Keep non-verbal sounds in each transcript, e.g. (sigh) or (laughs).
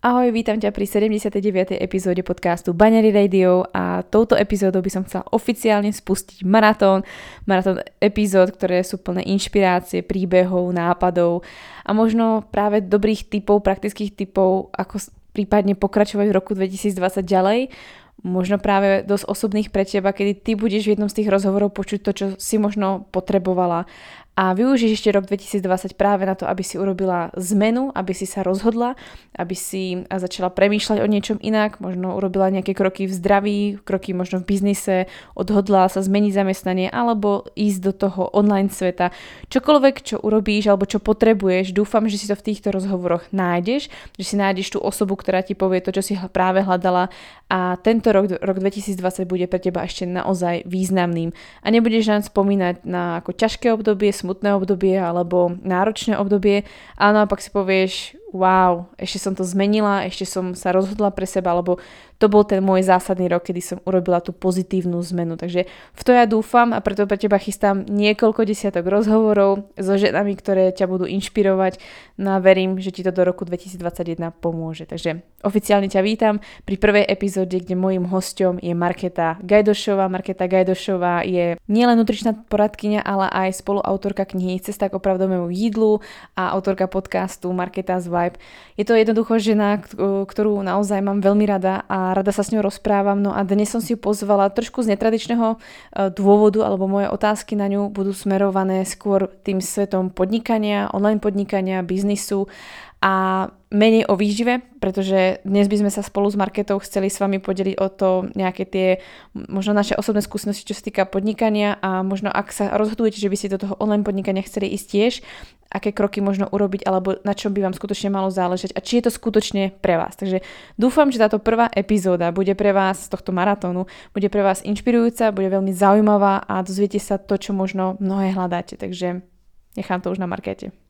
Ahoj, vítam ťa pri 79. epizóde podcastu Banery Radio a touto epizódou by som chcela oficiálne spustiť maratón. Maratón epizód, ktoré sú plné inšpirácie, príbehov, nápadov a možno práve dobrých typov, praktických typov, ako prípadne pokračovať v roku 2020 ďalej. Možno práve dosť osobných pre teba, kedy ty budeš v jednom z tých rozhovorov počuť to, čo si možno potrebovala a využiješ ešte rok 2020 práve na to, aby si urobila zmenu, aby si sa rozhodla, aby si začala premýšľať o niečom inak, možno urobila nejaké kroky v zdraví, kroky možno v biznise, odhodla sa zmeniť zamestnanie alebo ísť do toho online sveta. Čokoľvek, čo urobíš alebo čo potrebuješ, dúfam, že si to v týchto rozhovoroch nájdeš, že si nájdeš tú osobu, ktorá ti povie to, čo si práve hľadala a tento rok, rok 2020 bude pre teba ešte naozaj významným. A nebudeš len spomínať na ako ťažké obdobie, smutné obdobie alebo náročné obdobie, ale naopak si povieš, wow, ešte som to zmenila, ešte som sa rozhodla pre seba, alebo to bol ten môj zásadný rok, kedy som urobila tú pozitívnu zmenu. Takže v to ja dúfam a preto pre teba chystám niekoľko desiatok rozhovorov so ženami, ktoré ťa budú inšpirovať. No a verím, že ti to do roku 2021 pomôže. Takže oficiálne ťa vítam pri prvej epizóde, kde môjim hostom je Marketa Gajdošová. Marketa Gajdošová je nielen nutričná poradkyňa, ale aj spoluautorka knihy Cesta k opravdovému jídlu a autorka podcastu Marketa z Vibe. Je to jednoducho žena, ktorú naozaj mám veľmi rada a rada sa s ňou rozprávam. No a dnes som si ju pozvala trošku z netradičného e, dôvodu, alebo moje otázky na ňu budú smerované skôr tým svetom podnikania, online podnikania, biznisu a menej o výžive, pretože dnes by sme sa spolu s Marketou chceli s vami podeliť o to nejaké tie možno naše osobné skúsenosti, čo sa týka podnikania a možno ak sa rozhodujete, že by ste do toho online podnikania chceli ísť tiež, aké kroky možno urobiť alebo na čom by vám skutočne malo záležať a či je to skutočne pre vás. Takže dúfam, že táto prvá epizóda bude pre vás z tohto maratónu, bude pre vás inšpirujúca, bude veľmi zaujímavá a dozviete sa to, čo možno mnohé hľadáte. Takže nechám to už na Markete.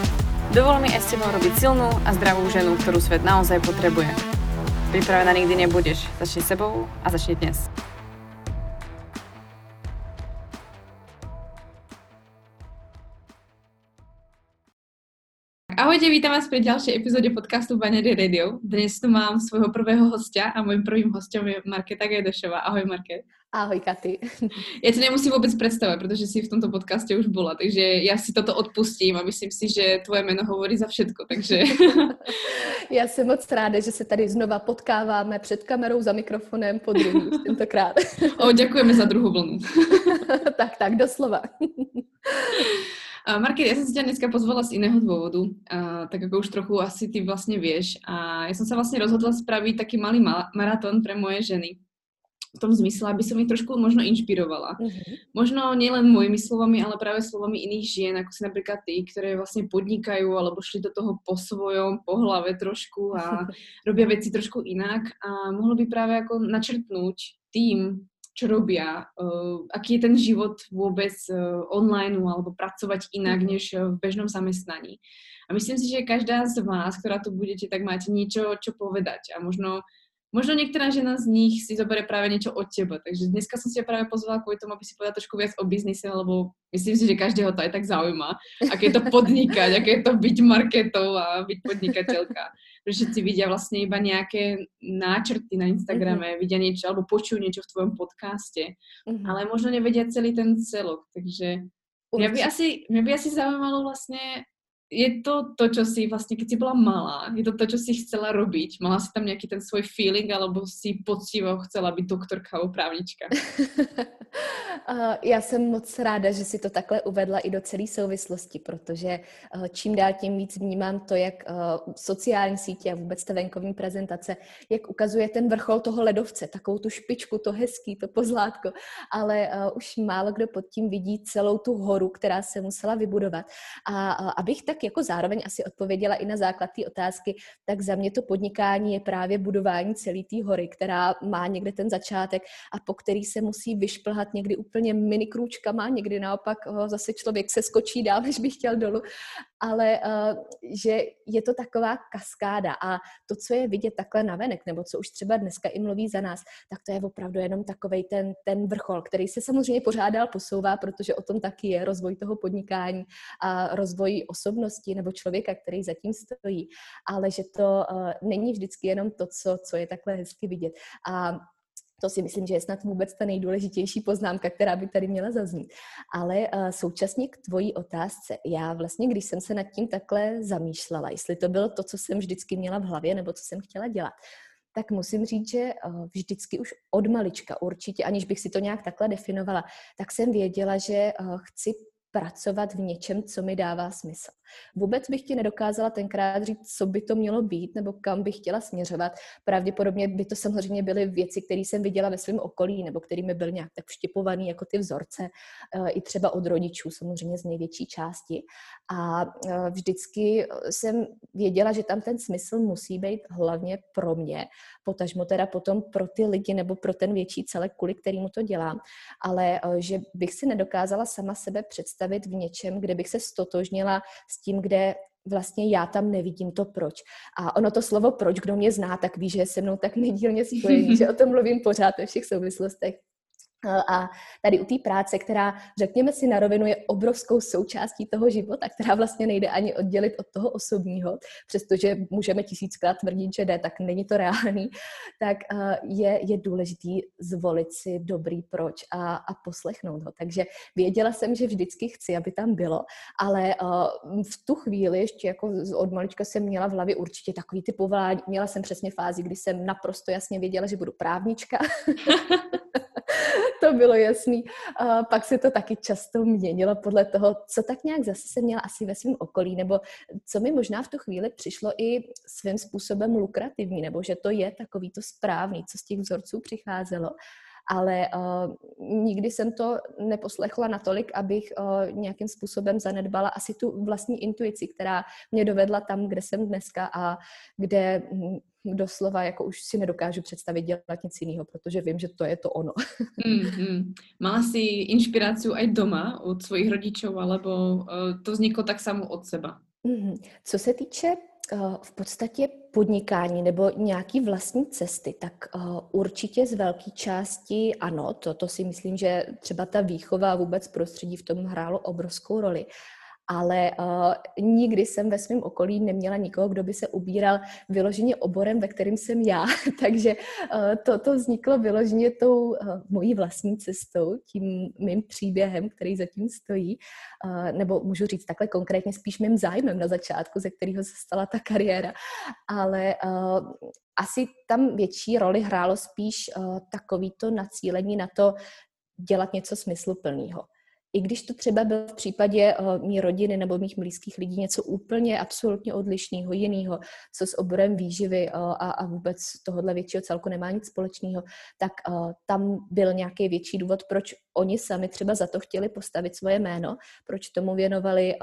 Dovol mi aj s tebou robiť silnú a zdravú ženu, ktorú svet naozaj potrebuje. Pripravená nikdy nebudeš. Začni sebou a začni dnes. Ahojte, vítam vás pri ďalšej epizóde podcastu Banery Radio. Dnes tu mám svojho prvého hostia a môjim prvým hostem je Marketa Gajdešová. Ahoj Market. Ahoj Katy. Ja ti nemusím vôbec predstavať, pretože si v tomto podcaste už bola, takže ja si toto odpustím a myslím si, že tvoje meno hovorí za všetko, takže... (laughs) Já jsem moc ráda, že se tady znova potkáváme před kamerou, za mikrofonem, po druhý, tentokrát. O, ďakujeme za druhou vlnu. (laughs) tak, tak, doslova. Market, ja som si ťa dneska pozvala z iného dôvodu, uh, tak ako už trochu asi ty vlastne vieš. A ja som sa vlastne rozhodla spraviť taký malý maratón pre moje ženy. V tom zmysle, aby som ich trošku možno inšpirovala. Uh-huh. Možno nielen mojimi slovami, ale práve slovami iných žien, ako si napríklad ty, ktoré vlastne podnikajú alebo šli do toho po svojom, po hlave trošku a (laughs) robia veci trošku inak a mohlo by práve ako načrtnúť tým, čo robia, uh, aký je ten život vôbec uh, online alebo pracovať inak mhm. než v bežnom zamestnaní. A myslím si, že každá z vás, ktorá tu budete, tak máte niečo, čo povedať a možno Možno niektorá žena z nich si zoberie práve niečo od teba. Takže dneska som si ťa práve pozvala kvôli tomu, aby si povedala trošku viac o biznise, lebo myslím si, že každého to aj tak zaujíma. Aké je to podnikať, aké je to byť marketou a byť podnikateľka. Že všetci vidia vlastne iba nejaké náčrty na Instagrame, mm-hmm. vidia niečo alebo počujú niečo v tvojom podcaste, mm-hmm. ale možno nevedia celý ten celok. Takže mňa by, asi, mňa by asi zaujímalo vlastne, je to to, čo si vlastne, keď si bola malá, je to to, čo si chcela robiť? Mala si tam nejaký ten svoj feeling, alebo si poctivo chcela byť doktorka alebo právnička? (laughs) Já jsem moc ráda, že si to takhle uvedla i do celé souvislosti, protože eh, čím dál tím víc vnímám to, jak eh, sociální sítě a vůbec ta venkovní prezentace, jak ukazuje ten vrchol toho ledovce, takovou tu špičku, to hezký, to pozlátko, ale eh, už málo kdo pod tím vidí celou tu horu, která se musela vybudovat. A abych tak tak jako zároveň asi odpověděla i na základ té otázky, tak za mě to podnikání je právě budování celé té hory, která má někde ten začátek a po který se musí vyšplhat někdy úplně mini krůčkama, někdy naopak zase člověk se skočí dál, (laughs) než by chtěl dolů, ale uh, že je to taková kaskáda a to, co je vidět takhle navenek, nebo co už třeba dneska i mluví za nás, tak to je opravdu jenom takový ten, ten vrchol, který se samozřejmě pořád dál posouvá, protože o tom taky je rozvoj toho podnikání a rozvoj osobnosti nebo člověka, který zatím stojí, ale že to uh, není vždycky jenom to, co, co je takhle hezky vidět. A to si myslím, že je snad vůbec ta nejdůležitější poznámka, která by tady měla zaznít. Ale uh, současně k tvojí otázce. Já vlastně, když jsem se nad tím takhle zamýšlela, jestli to bylo to, co jsem vždycky měla v hlavě, nebo co jsem chtěla dělat, tak musím říct, že uh, vždycky už od malička určitě, aniž bych si to nějak takhle definovala, tak jsem věděla, že chci pracovat v něčem, co mi dává smysl. Vůbec bych ti nedokázala tenkrát říct, co by to mělo být nebo kam bych chtěla směřovat. Pravděpodobně by to samozřejmě byly věci, které jsem viděla ve svém okolí nebo který mi byl nějak tak vštěpovaný jako ty vzorce, eh, i třeba od rodičů, samozřejmě z největší části. A eh, vždycky jsem věděla, že tam ten smysl musí být hlavně pro mě, potažmo teda potom pro ty lidi nebo pro ten větší celek, kvůli kterému to dělám, ale eh, že bych si nedokázala sama sebe představit v něčem, kde bych se stotožnila s tím, kde vlastně já tam nevidím to proč. A ono to slovo proč, kdo mě zná, tak ví, že je se mnou tak (laughs) nedílně spojený, že o tom mluvím pořád ve všech souvislostech. A tady u té práce, která, řekněme si na rovinu, je obrovskou součástí toho života, která vlastně nejde ani oddělit od toho osobního, přestože můžeme tisíckrát tvrdit, že jde, tak není to reálný, tak je, je důležitý zvolit si dobrý proč a, a poslechnout ho. Takže věděla jsem, že vždycky chci, aby tam bylo, ale v tu chvíli ještě jako od malička jsem měla v hlavě určitě takový ty povolání. Měla jsem přesně fázi, kdy jsem naprosto jasně věděla, že budu právnička. (laughs) to bylo jasný. A pak se to taky často měnilo podle toho, co tak nějak zase jsem měla asi ve svém okolí, nebo co mi možná v tu chvíli přišlo i svým způsobem lukrativní, nebo že to je takový to správný, co z těch vzorců přicházelo ale uh, nikdy jsem to neposlechla natolik, abych uh, nějakým způsobem zanedbala asi tu vlastní intuici, která mě dovedla tam, kde jsem dneska a kde hm, doslova jako už si nedokážu představit dělat nic jiného, protože vím, že to je to ono. mm-hmm. (laughs) Mala si inspiraci aj doma od svojich rodičů, alebo uh, to vzniklo tak samo od seba? Mm-hmm. Co se týče uh, v podstatě podnikání nebo nějaký vlastní cesty, tak uh, určitě z velké části ano, to, to si myslím, že třeba ta výchova a vůbec prostředí v tom hrálo obrovskou roli ale uh, nikdy jsem ve svém okolí neměla nikoho, kdo by se ubíral vyloženě oborem, ve kterým jsem já. (laughs) Takže uh, to, to vzniklo vyloženě tou uh, mojí vlastní cestou, tím mým příběhem, který zatím stojí. Uh, nebo můžu říct takhle konkrétně spíš mým zájmem na začátku, ze kterého se stala ta kariéra. Ale uh, asi tam větší roli hrálo spíš uh, takový to nacílení na to, dělat něco smysluplného i když to třeba bylo v případě uh, mý rodiny nebo mých blízkých lidí něco úplně absolutně odlišného, jiného, co s oborem výživy uh, a, a vůbec tohohle většího celku nemá nic společného, tak uh, tam byl nějaký větší důvod, proč oni sami třeba za to chtěli postavit svoje jméno, proč tomu věnovali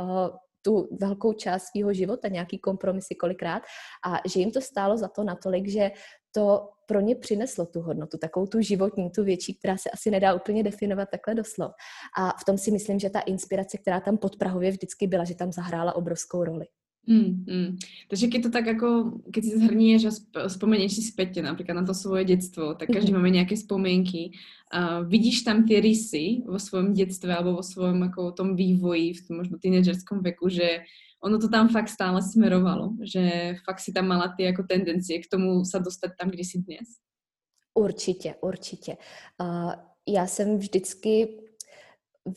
tu velkou část svého života, nějaký kompromisy kolikrát a že jim to stálo za to natolik, že to pro ně přineslo tu hodnotu, takovou tu životní, tu větší, která se asi nedá úplně definovat takhle doslov. A v tom si myslím, že ta inspirace, která tam pod Prahově vždycky byla, že tam zahrála obrovskou roli. Mm, mm. Takže keď to tak jako, keď si zhrnieš a spomenieš si späť napríklad na to svoje detstvo, tak každý máme nejaké spomienky. A vidíš tam tie rysy vo svojom detstve alebo vo svojom ako tom vývoji v tom možno tínedžerskom veku, že ono to tam fakt stále smerovalo, že fakt si tam mala ty jako tendencie k tomu sa dostat tam, kde jsi dnes. Určitě, určitě. Uh, já jsem vždycky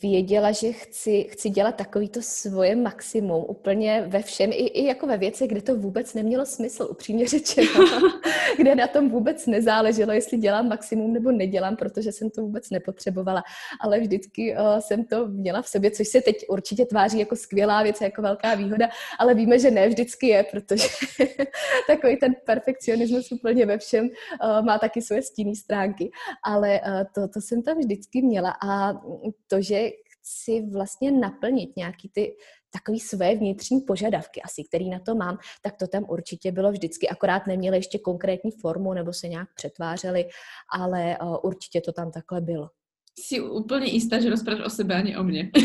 věděla, že chci, chci dělat takovýto svoje maximum úplně ve všem, i, i jako ve věci, kde to vůbec nemělo smysl, upřímně řečeno, (laughs) kde na tom vůbec nezáleželo, jestli dělám maximum nebo nedělám, protože jsem to vůbec nepotřebovala, ale vždycky uh, jsem to měla v sobě, což se teď určitě tváří jako skvělá věc, jako velká výhoda, ale víme, že ne vždycky je, protože (laughs) takový ten perfekcionismus úplně ve všem uh, má taky svoje stinné stránky, ale uh, to, to jsem tam vždycky měla a to, že chci vlastně naplnit nějaký ty, takový své vnitřní požadavky asi, který na to mám, tak to tam určitě bylo vždycky, akorát neměli ještě konkrétní formu nebo se nějak přetvářeli, ale uh, určitě to tam takhle bylo. Jsi úplně jistá, že rozpráváš o sebe, ani o mně. (laughs)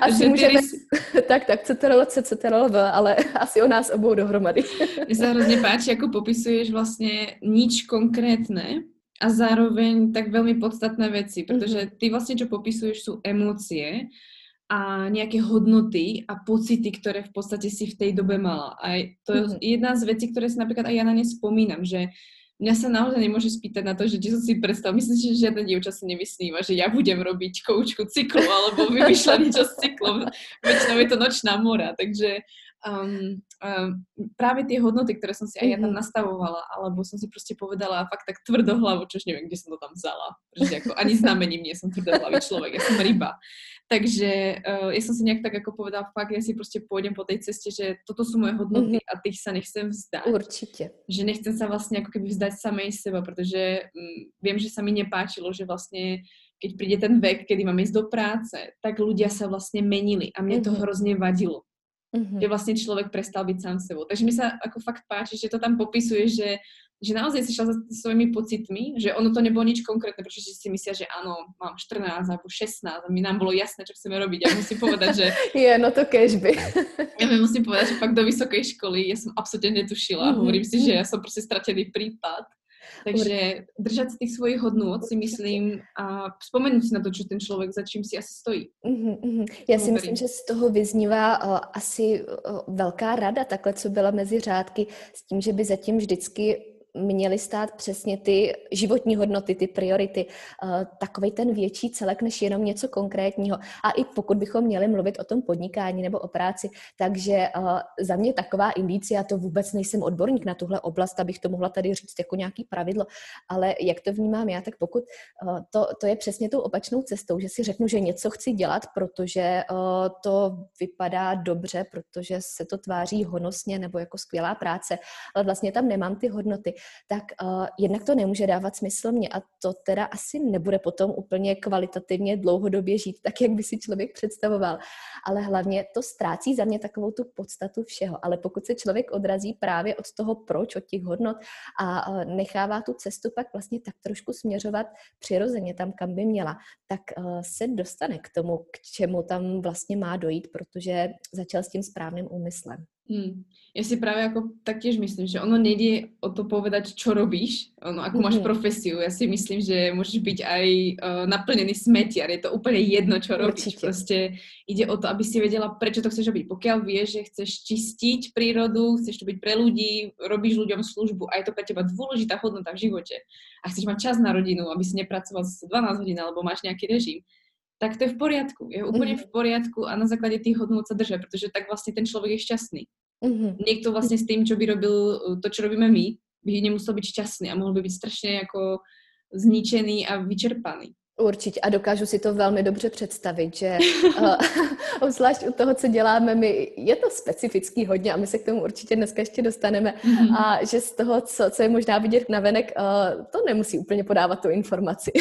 asi můžeme, rys... (laughs) tak, tak, CTRL, CTRL, ale (laughs) asi o nás obou dohromady. Mně se hrozně páči, jako popisuješ vlastně nič konkrétne a zároveň tak velmi podstatné věci, protože mhm. ty vlastně, čo popisuješ, jsou emócie a nějaké hodnoty a pocity, které v podstatě si v té době mala. A to je mm-hmm. jedna z věcí, které si například i já na ně vzpomínám, že mňa sa naozaj nemôže spýtať na to, že či som si predstav, myslím si, že žiadna dievča si nevysníva, že ja budem robiť koučku cyklu alebo vymýšľať niečo s cyklom. Väčšinou je to nočná mora, takže um, um, práve tie hodnoty, ktoré som si aj ja tam mhm. nastavovala, alebo som si proste povedala fakt tak tvrdohlavo, čož neviem, kde som to tam vzala, pretože ako ani znamením nie som tvrdohlavý človek, ja som ryba. Takže uh, ja som si nejak tak ako povedala, fakt ja si proste pôjdem po tej ceste, že toto sú moje hodnoty mm-hmm. a tých sa nechcem vzdať. Určite. Že nechcem sa vlastne ako keby vzdať samej seba, pretože um, viem, že sa mi nepáčilo, že vlastne keď príde ten vek, kedy mám ísť do práce, tak ľudia sa vlastne menili a mm-hmm. to hrozne vadilo. Mm-hmm. Že vlastne človek prestal byť sám sebou. Takže mi sa ako fakt páči, že to tam popisuje, že že naozaj si šla za svojimi pocitmi, že ono to nebolo nič konkrétne, pretože si myslia, že áno, mám 14 alebo 16 a my nám bolo jasné, čo chceme robiť. Ja musím povedať, že... (laughs) Je, no to by. (laughs) ja mi musím povedať, že fakt do vysokej školy ja som absolútne netušila. Mm-hmm. Hovorím si, že ja som proste stratený prípad. Takže držať si tých svojich hodnôt si myslím a vzpomenout si na to, čo ten člověk za čím si asi stojí. Mm-hmm. Já si myslím, že z toho vyznívá uh, asi uh, velká rada, takhle, co byla mezi řádky, s tím, že by zatím vždycky měly stát přesně ty životní hodnoty, ty priority, uh, takový ten větší celek, než jenom něco konkrétního. A i pokud bychom měli mluvit o tom podnikání nebo o práci, takže uh, za mě taková indicia, to vůbec nejsem odborník na tuhle oblast, abych to mohla tady říct jako nějaký pravidlo, ale jak to vnímám já, tak pokud uh, to, to je přesně tou opačnou cestou, že si řeknu, že něco chci dělat, protože to vypadá dobře, protože se to tváří honosně nebo jako skvělá práce, ale vlastně tam nemám ty hodnoty, tak uh, jednak to nemůže dávat smysl mě a to teda asi nebude potom úplně kvalitativně dlouhodobě žít, tak jak by si člověk představoval. Ale hlavně to ztrácí za mě takovou tu podstatu všeho. Ale pokud se člověk odrazí právě od toho proč, od těch hodnot a uh, nechává tu cestu pak vlastně tak trošku směřovat přirozeně tam, kam by měla, tak uh, se dostane k tomu, k čemu tam vlastně má dojít, protože začal s tím správným úmyslem. Hmm. Ja si práve ako taktiež myslím, že ono nejde o to povedať, čo robíš, ono, ako máš mhm. profesiu. Ja si myslím, že môžeš byť aj uh, naplnený smetiar, je to úplne jedno, čo robíš. Určite. Proste ide o to, aby si vedela, prečo to chceš robiť. Pokiaľ vieš, že chceš čistiť prírodu, chceš to byť pre ľudí, robíš ľuďom službu a je to pre teba dôležitá hodnota v živote a chceš mať čas na rodinu, aby si nepracoval 12 hodín alebo máš nejaký režim, tak to je v poriadku. Je úplne mm-hmm. v poriadku a na základe tých hodnot sa držia, pretože tak vlastne ten človek je šťastný. Mm-hmm. Niekto vlastne s tým, čo by robil to, čo robíme my, by nemusel byť šťastný a mohol by byť strašne ako zničený a vyčerpaný. Určitě a dokážu si to velmi dobře představit, že uh, (laughs) obzvlášť u toho, co děláme my, je to specifický hodně a my se k tomu určitě dneska ještě dostaneme mm-hmm. a že z toho, co, co je možná vidět na venek, uh, to nemusí úplně podávat tu informaci.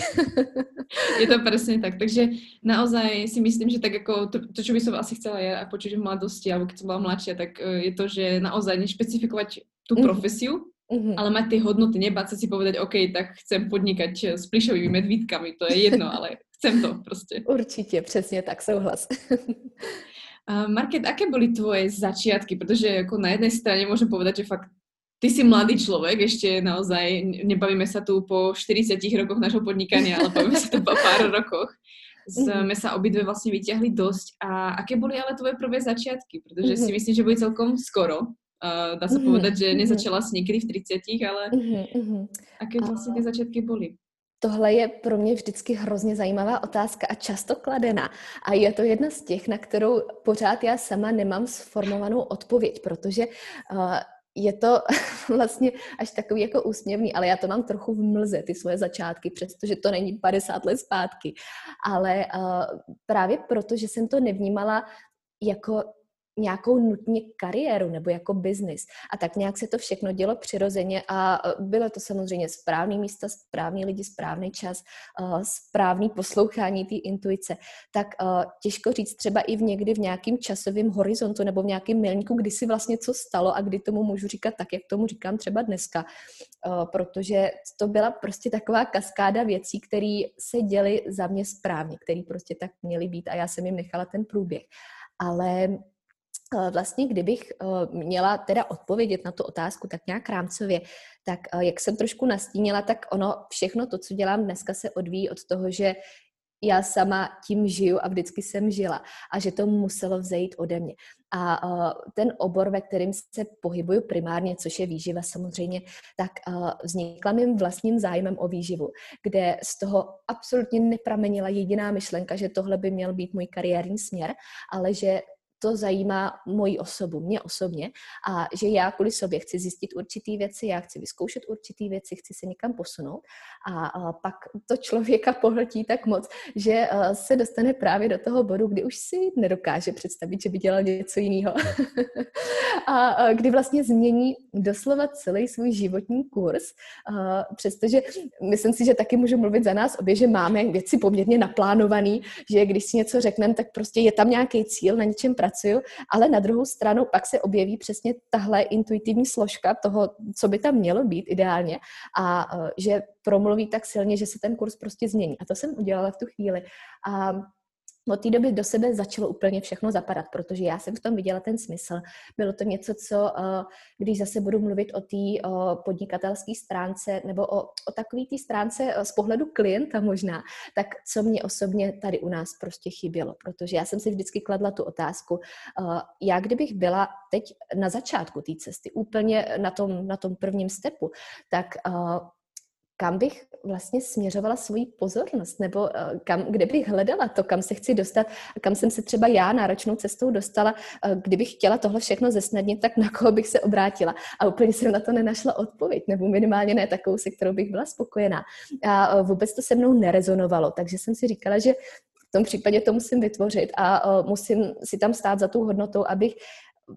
(laughs) je to přesně tak, takže naozaj si myslím, že tak jako to, to čo by som asi chcela ja počuť v mladosti, alebo keď som bola mladšia, tak uh, je to, že naozaj nešpecifikovať tú mm-hmm. profesiu, Mm-hmm. Ale mať tie hodnoty, nebáť sa si povedať, OK, tak chcem podnikať eh, s plišovými medvídkami, to je jedno, (laughs) ale chcem to prostě. Určitě, přesně tak, souhlas. (laughs) uh, Market, aké boli tvoje začiatky? Protože jako na jednej strane môžem povedať, že fakt ty si mladý človek, ešte naozaj nebavíme sa tu po 40 rokoch našho podnikania, ale bavíme sa tu po pár (laughs) rokoch. Sme mm-hmm. sa obidve vlastne vyťahli dosť. A aké boli ale tvoje prvé začiatky? Protože mm-hmm. si myslím, že boli celkom skoro. Uh, dá sa mm-hmm. povedať, že mhm. nezačala si niekedy v 30, ale mm-hmm. aké vlastně ty začátky byly? Tohle je pro mě vždycky hrozně zajímavá otázka a často kladená. A je to jedna z těch, na kterou pořád já sama nemám sformovanou odpověď, protože uh, je to (laughs) vlastně až takový jako úsměvný, ale já to mám trochu v mlze, ty svoje začátky, přestože to není 50 let zpátky. Ale uh, právě proto, že jsem to nevnímala jako nějakou nutně kariéru nebo jako biznis. A tak nějak se to všechno dělo přirozeně a e, bylo to samozřejmě správný místa, správný lidi, správný čas, e, správný poslouchání té intuice. Tak e, těžko říct třeba i v někdy v nějakým časovém horizontu nebo v nějakém milníku, kdy si vlastně co stalo a kdy tomu můžu říkat tak, jak tomu říkám třeba dneska. Protože to byla prostě taková kaskáda věcí, které se děly za mě správně, které prostě tak měly být a já jsem jim nechala ten průběh. Ale vlastně, kdybych eh, měla teda odpovědět na tu otázku tak nějak rámcově, tak eh, jak jsem trošku nastínila, tak ono všechno to, co dělám dneska, se odvíjí od toho, že já sama tím žiju a vždycky jsem žila a že to muselo vzejít ode mě. A ten obor, ve kterém se pohybuju primárně, což je výživa samozřejmě, tak vznikla mým vlastním zájmem o výživu, kde z toho absolutně nepramenila jediná myšlenka, že tohle by měl být můj kariérní směr, ale že to zajímá moji osobu, mě osobně a že já kvůli sobě chci zjistit určitý věci, já chci vyzkoušet určitý věci, chci se někam posunout a, pak to člověka pohltí tak moc, že se dostane právě do toho bodu, kdy už si nedokáže představit, že by dělal něco jiného. (laughs) a, kdy vlastně změní doslova celý svůj životní kurz, přestože myslím si, že taky můžu mluvit za nás obě, že máme věci poměrně naplánované, že když si něco řekneme, tak prostě je tam nějaký cíl, na něčem pracujeme pracuju, ale na druhou stranu pak se objeví přesně tahle intuitivní složka toho, co by tam mělo být ideálně a e, že promluví tak silně, že se ten kurz prostě změní. A to jsem udělala v tu chvíli. A od té doby do sebe začalo úplně všechno zapadat, protože já jsem v tom viděla ten smysl. Bylo to něco, co, eh, když zase budu mluvit o té podnikatelské stránce nebo o, o takové té stránce eh, z pohledu klienta možná, tak co mě osobně tady u nás prostě chybělo, protože já jsem si vždycky kladla tu otázku, eh, já kdybych byla teď na začátku té cesty, úplně na tom, na tom prvním stepu, tak kam bych vlastně směřovala svoji pozornost, nebo eh, kam, kde bych hledala to, kam se chci dostat kam jsem se třeba já náročnou cestou dostala, eh, kdybych chtěla tohle všechno zesnadnit, tak na koho bych se obrátila. A úplně jsem na to nenašla odpověď, nebo minimálně ne takovou, se kterou bych byla spokojená. A eh, vůbec to se mnou nerezonovalo, takže jsem si říkala, že v tom případě to musím vytvořit a musím si tam stát za tou hodnotou, abych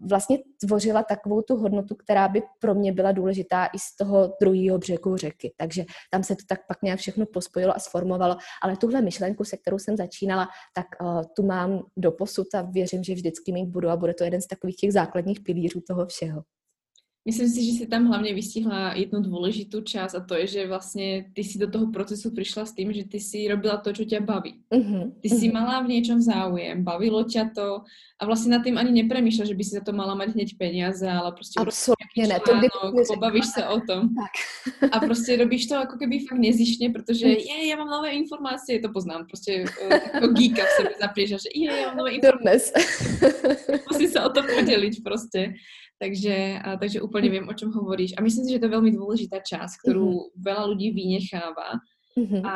vlastně tvořila takovou tu hodnotu, která by pro mě byla důležitá i z toho druhého břehu řeky. Takže tam se to tak pak nějak všechno pospojilo a sformovalo. Ale tuhle myšlenku, se kterou jsem začínala, tak uh, tu mám do posud a věřím, že vždycky mít budu a bude to jeden z takových těch základních pilířů toho všeho. Myslím si, že si tam hlavně vystihla jednu dôležitú časť a to je, že vlastne ty si do toho procesu prišla s tým, že ty si robila to, čo ťa baví. Uh-huh. Ty uh-huh. si mhm. mala v niečom záujem, bavilo ťa to a vlastne nad tým ani nepremýšľa, že by si za to mala mať hneď peniaze, ale prostě Absolutně ne, to by pobavíš se o tom. Tak. A prostě robíš to jako keby fakt nezišně, protože mhm. je, já mám nové informace, to poznám, prostě jako geeka v sebe zapříš, že je, já mám nové informace. Musím se o to podělit prostě. Takže, a, takže úplne viem, o čom hovoríš. A myslím si, že to je veľmi dôležitá časť, ktorú mm-hmm. veľa ľudí vynecháva. Mm-hmm. A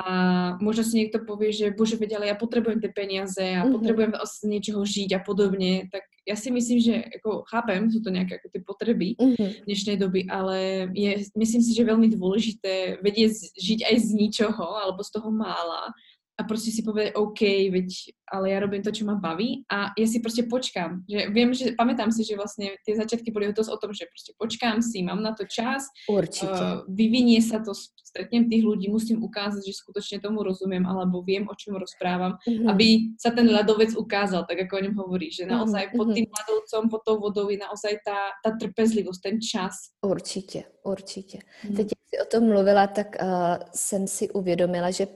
možno si niekto povie, že bože, veď, ale ja potrebujem tie peniaze a mm-hmm. potrebujem z niečoho žiť a podobne. Tak ja si myslím, že ako chápem, sú to nejaké ako tie potreby mm-hmm. dnešnej doby, ale je, myslím si, že je veľmi dôležité vedieť žiť aj z ničoho alebo z toho mála a prostě si povedať, OK, veď, ale ja robím to, čo ma baví a ja si prostě počkám. Že viem, že pamätám si, že vlastne tie začiatky boli dosť o tom, že prostě počkám si, mám na to čas, Určite. Uh, vyvinie sa to, stretnem tých ľudí, musím ukázať, že skutočne tomu rozumiem, alebo viem, o čom rozprávam, mm-hmm. aby sa ten ľadovec ukázal, tak ako o ňom hovorí, že naozaj mm-hmm. pod tým ľadovcom, pod tou vodou je naozaj tá, tá trpezlivosť, ten čas. Určitě, určitě. Mm. Teď, jak jsi o tom mluvila, tak uh, jsem si uvědomila, že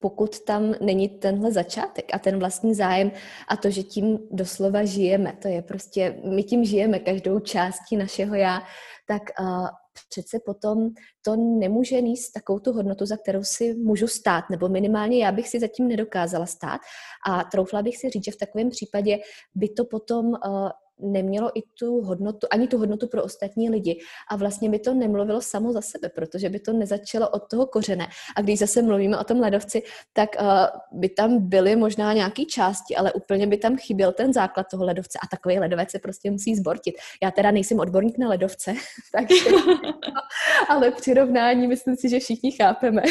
pokud tam není tenhle začátek a ten vlastní zájem a to, že tím doslova žijeme, to je prostě, my tím žijeme každou částí našeho já, tak uh, přece potom to nemůže níst takovou tu hodnotu, za kterou si můžu stát, nebo minimálně já bych si zatím nedokázala stát. A troufla bych si říct, že v takovém případě by to potom uh, nemělo i tu hodnotu, ani tu hodnotu pro ostatní lidi. A vlastně by to nemluvilo samo za sebe, protože by to nezačalo od toho kořene. A když zase mluvíme o tom ledovci, tak uh, by tam byly možná nějaké části, ale úplně by tam chyběl ten základ toho ledovce. A takový ledovec se prostě musí zbortit. Já teda nejsem odborník na ledovce, (laughs) takže (laughs) ale přirovnání myslím si, že všichni chápeme,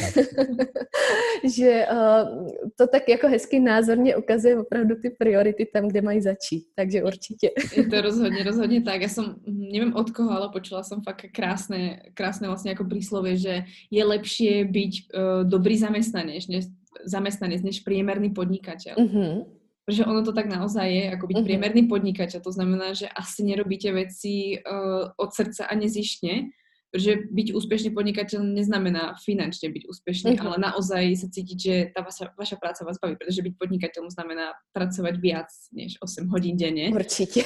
(laughs) že uh, to tak jako hezky názorně ukazuje opravdu ty priority tam, kde mají začít, takže určitě. Je to rozhodně, rozhodně tak. Já jsem, nevím od koho, ale počula jsem fakt krásné, krásné vlastně jako príslovie, že je lepší být uh, dobrý zaměstnanec, než, zaměstnanec, než priemerný podnikatel. Mm-hmm. Protože ono to tak naozaj je, jako byť mm-hmm. priemerný podnikateľ. To znamená, že asi nerobíte veci uh, od srdca a nezištne, Protože byť úspěšný podnikatel neznamená finančně být úspěšný, mm-hmm. ale naozaj se cítit, že ta vaša, vaša práce vás baví, protože být podnikatelem znamená pracovat víc než 8 hodin denně. Určitě.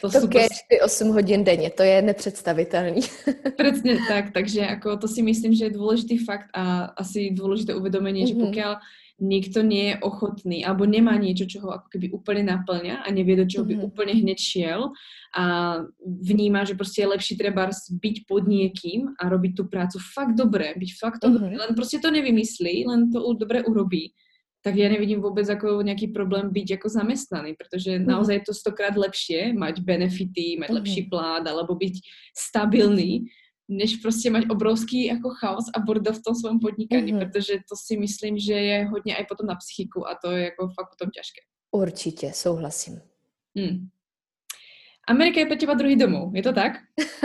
To, to super... ty 8 hodin denně, to je nepředstavitelný. (laughs) Přesně tak, takže jako to si myslím, že je důležitý fakt a asi důležité uvědomení, mm-hmm. že mhm. pokud niekto nie je ochotný alebo nemá niečo, čo ho ako keby úplne naplňa a nevie, do čoho by mm-hmm. úplne hneď šiel a vníma, že prostě je lepší treba byť pod niekým a robiť tú prácu fakt dobre, byť fakt mm-hmm. dobré, len prostě to nevymyslí, len to dobre urobí tak ja nevidím vôbec ako nejaký problém byť ako zamestnaný, pretože mm. naozaj je to stokrát lepšie mať benefity, mať mm. lepší plát alebo byť stabilný, než prostě mať obrovský jako chaos a bordel v tom svém podnikání, mm-hmm. protože to si myslím, že je hodně i potom na psychiku a to je jako fakt potom těžké. Určitě, souhlasím. Hmm. Amerika je pro těba druhý domov, je to tak?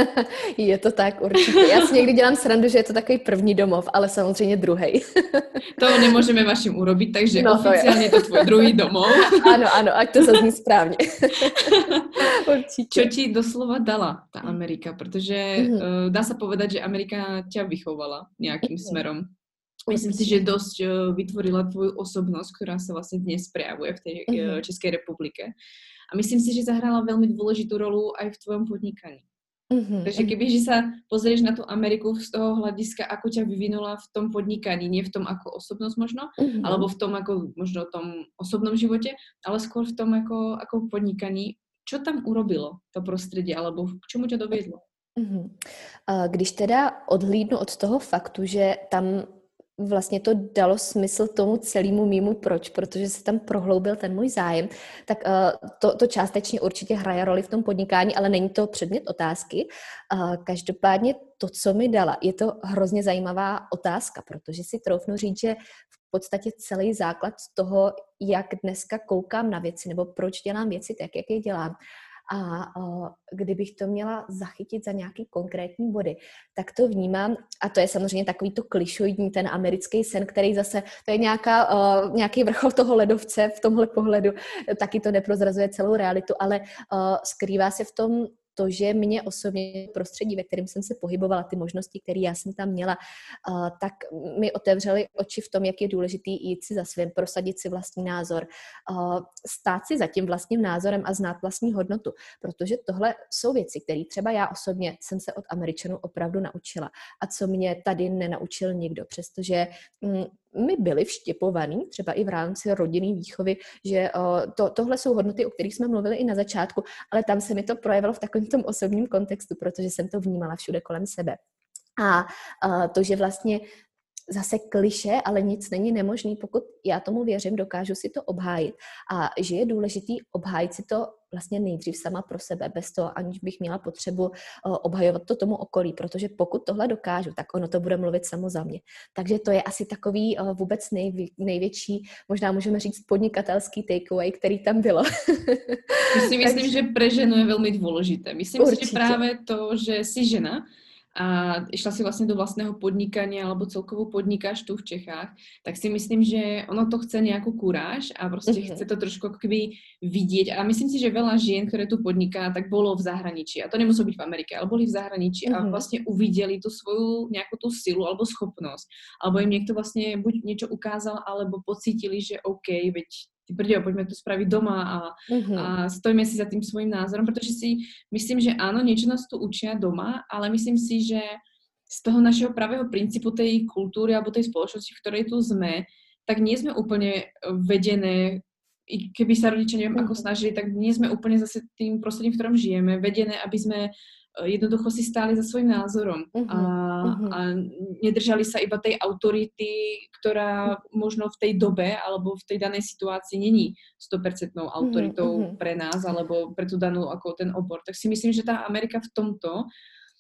(laughs) je to tak, určitě. Já si někdy dělám srandu, že je to takový první domov, ale samozřejmě druhý. (laughs) to nemůžeme vašim urobit, takže no, oficiálně je. to tvůj druhý domov. (laughs) ano, ano, ať to zazní správně. určitě. Čo ti doslova dala ta Amerika? Protože mm-hmm. uh, dá se povedat, že Amerika tě vychovala nějakým mm-hmm. směrem. Myslím si, že dosť uh, vytvorila tvoju osobnost, která se vlastně dnes prejavuje v té mm-hmm. uh, České republike. A myslím si, že zahrála velmi důležitou rolu aj v tvojom podnikaní. Mm-hmm. Takže keby že sa pozrieš na tú Ameriku z toho hľadiska, ako ťa vyvinula v tom podnikaní, nie v tom ako osobnosť možno, mm-hmm. alebo v tom ako možno v tom osobnom živote, ale skôr v tom ako, ako podnikaní, čo tam urobilo to prostředí, alebo k čemu ťa dovedlo? Mm-hmm. Když teda odhlídnu od toho faktu, že tam vlastně to dalo smysl tomu celému mýmu proč, protože se tam prohloubil ten můj zájem, tak uh, to, to částečně určitě hraje roli v tom podnikání, ale není to předmět otázky. Uh, každopádně to, co mi dala, je to hrozně zajímavá otázka, protože si troufnu říct, že v podstatě celý základ toho, jak dneska koukám na věci, nebo proč dělám věci tak, jak je dělám, a kdybych to měla zachytit za nějaký konkrétní body, tak to vnímám, a to je samozřejmě takový to klišoidní, ten americký sen, který zase, to je nějaká, nějaký vrchol toho ledovce v tomhle pohledu, taky to neprozrazuje celou realitu, ale skrývá se v tom to, že mě osobně prostředí, ve kterém jsem se pohybovala, ty možnosti, které já jsem tam měla, tak mi otevřely oči v tom, jak je důležitý jít si za svým, prosadit si vlastní názor, stát si za tím vlastním názorem a znát vlastní hodnotu, protože tohle jsou věci, které třeba já osobně jsem se od Američanů opravdu naučila. A co mě tady nenaučil nikdo, přestože mm, my byli vštěpovaný, třeba i v rámci rodinné výchovy, že to, tohle jsou hodnoty, o kterých jsme mluvili i na začátku, ale tam se mi to projevilo v takovém tom osobním kontextu, protože jsem to vnímala všude kolem sebe. A to, že vlastně zase kliše, ale nic není nemožný, pokud já tomu věřím, dokážu si to obhájit. A že je důležitý obhájit si to vlastně nejdřív sama pro sebe, bez toho, aniž bych měla potřebu obhajovat to tomu okolí, protože pokud tohle dokážu, tak ono to bude mluvit samo za mě. Takže to je asi takový vůbec nejvě, největší, možná můžeme říct podnikatelský takeaway, který tam bylo. (laughs) Myslím, myslím, že pre ženu je velmi důležité. Myslím Určitě. si, že právě to, že jsi žena, a išla si vlastně do vlastného podnikania alebo celkovo podnikáš tu v Čechách, tak si myslím, že ono to chce nějakou kuráž a prostě mm-hmm. chce to trošku keby vidět. A myslím si, že veľa žien, které tu podniká, tak bolo v zahraničí. A to nemuselo být v Amerike, ale boli v zahraničí mm-hmm. a vlastně uviděli tu svoju nějakou tu silu alebo schopnost. Alebo jim někdo vlastně buď něco ukázal, alebo pocítili, že OK, veď ty brďo, pojďme to spravit doma a, uh-huh. a stojíme si za tím svým názorem, protože si myslím, že ano, něco nás tu učí doma, ale myslím si, že z toho našeho pravého principu tej kultury alebo tej spoločnosti, v ktorej tu sme, tak nie sme úplne vedené i keby sa rodičia neviem ako mhm. snažili, tak nie sme úplne zase tým prostredím, v ktorom žijeme, vedené, aby sme Eh, jednoducho si stáli za svojím názorom uh-huh, a, uh-huh. a nedržali sa iba tej autority, ktorá uh-huh. možno v tej dobe alebo v tej danej situácii není 100% autoritou uh-huh. pre nás alebo pre tú danú ako ten obor. Tak si myslím, že tá Amerika v tomto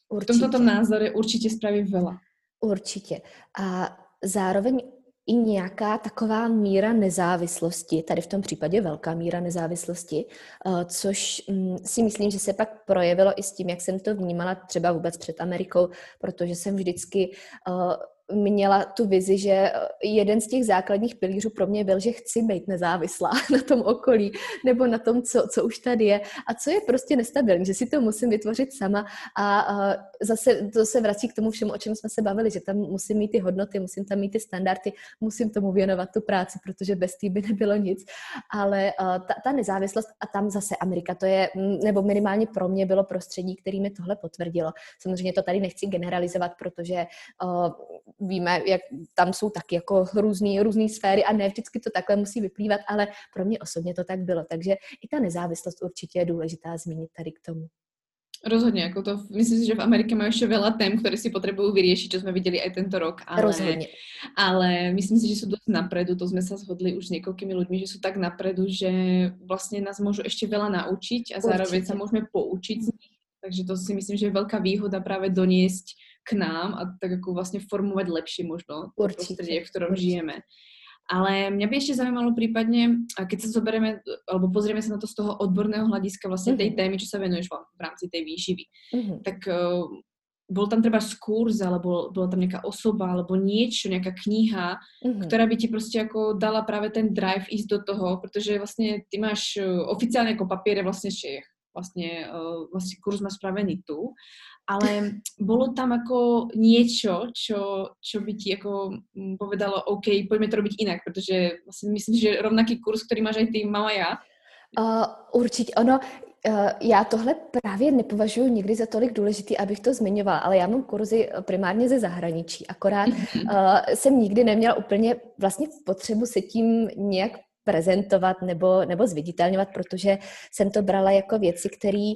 Určitě. V tomto názore určitě spraví veľa. Určitě. A zároveň i nějaká taková míra nezávislosti, tady v tom případě velká míra nezávislosti, eh, což mm, si myslím, že se pak projevilo i s tím, jak jsem to vnímala třeba vůbec před Amerikou, protože jsem vždycky eh, měla tu vizi, že eh, jeden z těch základních pilířů pro mě byl, že chci být nezávislá (laughs) na tom okolí nebo na tom, co, co už tady je. A co je prostě nestabilní, že si to musím vytvořit sama a, a zase to se vrací k tomu všemu, o čem jsme se bavili, že tam musím mít ty hodnoty, musím tam mít ty standardy, musím tomu věnovat tu práci, protože bez té by nebylo nic, ale uh, ta, ta nezávislost a tam zase Amerika, to je, nebo minimálně pro mě bylo prostředí, který mi tohle potvrdilo. Samozřejmě to tady nechci generalizovat, protože uh, víme, jak tam jsou taky jako různý, různý sféry a ne vždycky to takhle musí vyplývat, ale pro mě osobně to tak bylo. Takže i ta nezávislost určitě je důležitá zmínit tady k tomu. Rozhodně, jako to, myslím si, že v Americe mají ještě veľa tém, které si potřebují vyřešit, co jsme viděli i tento rok. Ale, Rozhodně. Ale myslím si, že jsou dost napredu, to jsme se shodli už s několikými lidmi, že jsou tak napredu, že vlastně nás můžu ještě veľa naučit a zároveň se můžeme poučit z nich. Takže to si myslím, že je velká výhoda právě doniesť k nám a tak jako vlastně formovat lepší možno prostředí, v kterém žijeme. Ale mě by ještě zajímalo případně, keď se zoberieme, alebo pozrieme se na to z toho odborného hlediska vlastně mm -hmm. tej témy, čo sa venuješ v rámci tej výživy, mm -hmm. tak uh, bol tam třeba kurz, alebo byla tam nějaká osoba, alebo niečo, nějaká kniha, mm-hmm. která by ti prostě jako dala právě ten drive ísť do toho, protože vlastně ty máš eh, oficiálně jako papír vlastně, že vlastně, uh, vlastně kurz máš spravený tu, ale bolo tam jako niečo, čo, čo by ti jako mm, povedalo, OK, pojďme to robiť inak, protože vlastně myslím, že rovnaký kurz, který máš aj ty, mám já. Uh, určitě, ono, uh, já tohle právě nepovažuji někdy za tolik důležitý, abych to zmiňovala, ale já mám kurzy primárně ze zahraničí, akorát uh, jsem nikdy neměla úplně vlastně potřebu se tím nějak prezentovat nebo, nebo zviditelňovat, protože jsem to brala jako věci, které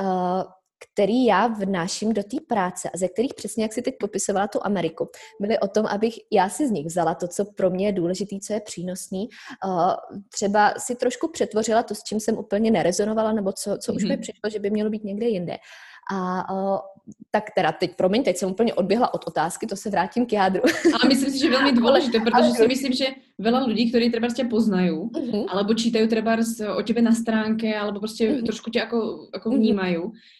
uh, který já vnáším do té práce a ze kterých přesně, jak si teď popisovala tu Ameriku, byly o tom, abych já si z nich vzala to, co pro mě je důležité, co je přínosný. Uh, třeba si trošku přetvořila to, s čím jsem úplně nerezonovala, nebo co, co mm-hmm. už mi mhm. přišlo, že by mělo být někde jinde. A uh, tak teda teď, promiň, teď jsem úplně odběhla od otázky, to se vrátím k jádru. A myslím si, že velmi (laughs) důležité, protože si myslím, že veľa lidí, kteří třeba tě poznají, uh-huh. alebo čítají třeba o tebe na stránke, alebo prostě uh-huh. trošku tě jako, jako mhm. vnímají.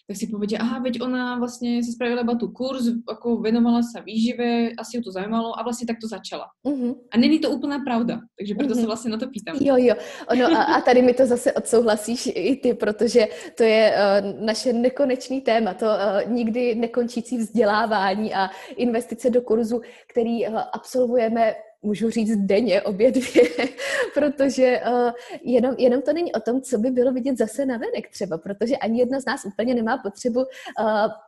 Tak si povedia, aha, veď ona vlastně si spravila iba tu kurz, jako věnovala se výžive, asi ju to zajímalo a vlastně tak to začala. Uh-huh. A není to úplná pravda, takže proto uh-huh. se vlastně na to pýtám. Jo, jo. Ono, a, a tady mi to zase odsouhlasíš i ty, protože to je uh, naše nekonečný téma, to uh, nikdy nekončící vzdělávání a investice do kurzu, který uh, absolvujeme můžu říct denně obě dvě, (laughs) protože uh, jenom, jenom to není o tom, co by bylo vidět zase na venek třeba, protože ani jedna z nás úplně nemá potřebu uh,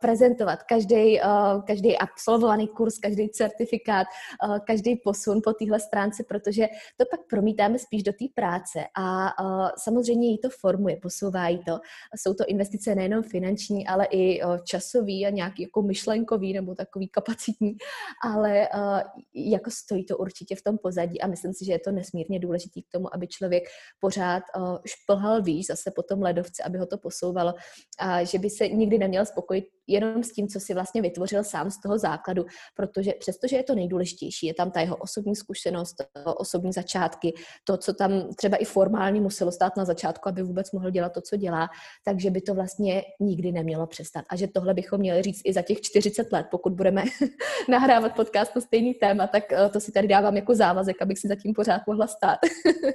prezentovat každý, uh, každý absolvovaný kurz, každý certifikát, uh, každý posun po téhle stránce, protože to pak promítáme spíš do té práce a uh, samozřejmě jí to formuje, posouvá jí to. Jsou to investice nejenom finanční, ale i uh, časový a nějaký jako myšlenkový nebo takový kapacitní, ale uh, jako stojí to určitě určitě v tom pozadí a myslím si, že je to nesmírně důležité k tomu, aby člověk pořád uh, šplhal výš zase po tom ledovci, aby ho to posouvalo a že by se nikdy neměl spokojit jenom s tím, co si vlastně vytvořil sám z toho základu, protože přestože je to nejdůležitější, je tam ta jeho osobní zkušenost, osobní začátky, to, co tam třeba i formálně muselo stát na začátku, aby vůbec mohl dělat to, co dělá, takže by to vlastně nikdy nemělo přestat. A že tohle bychom měli říct i za těch 40 let, pokud budeme (laughs) nahrávat podcast na stejný téma, tak eh, to si tady dávám jako závazek, abych si zatím pořád mohla stát.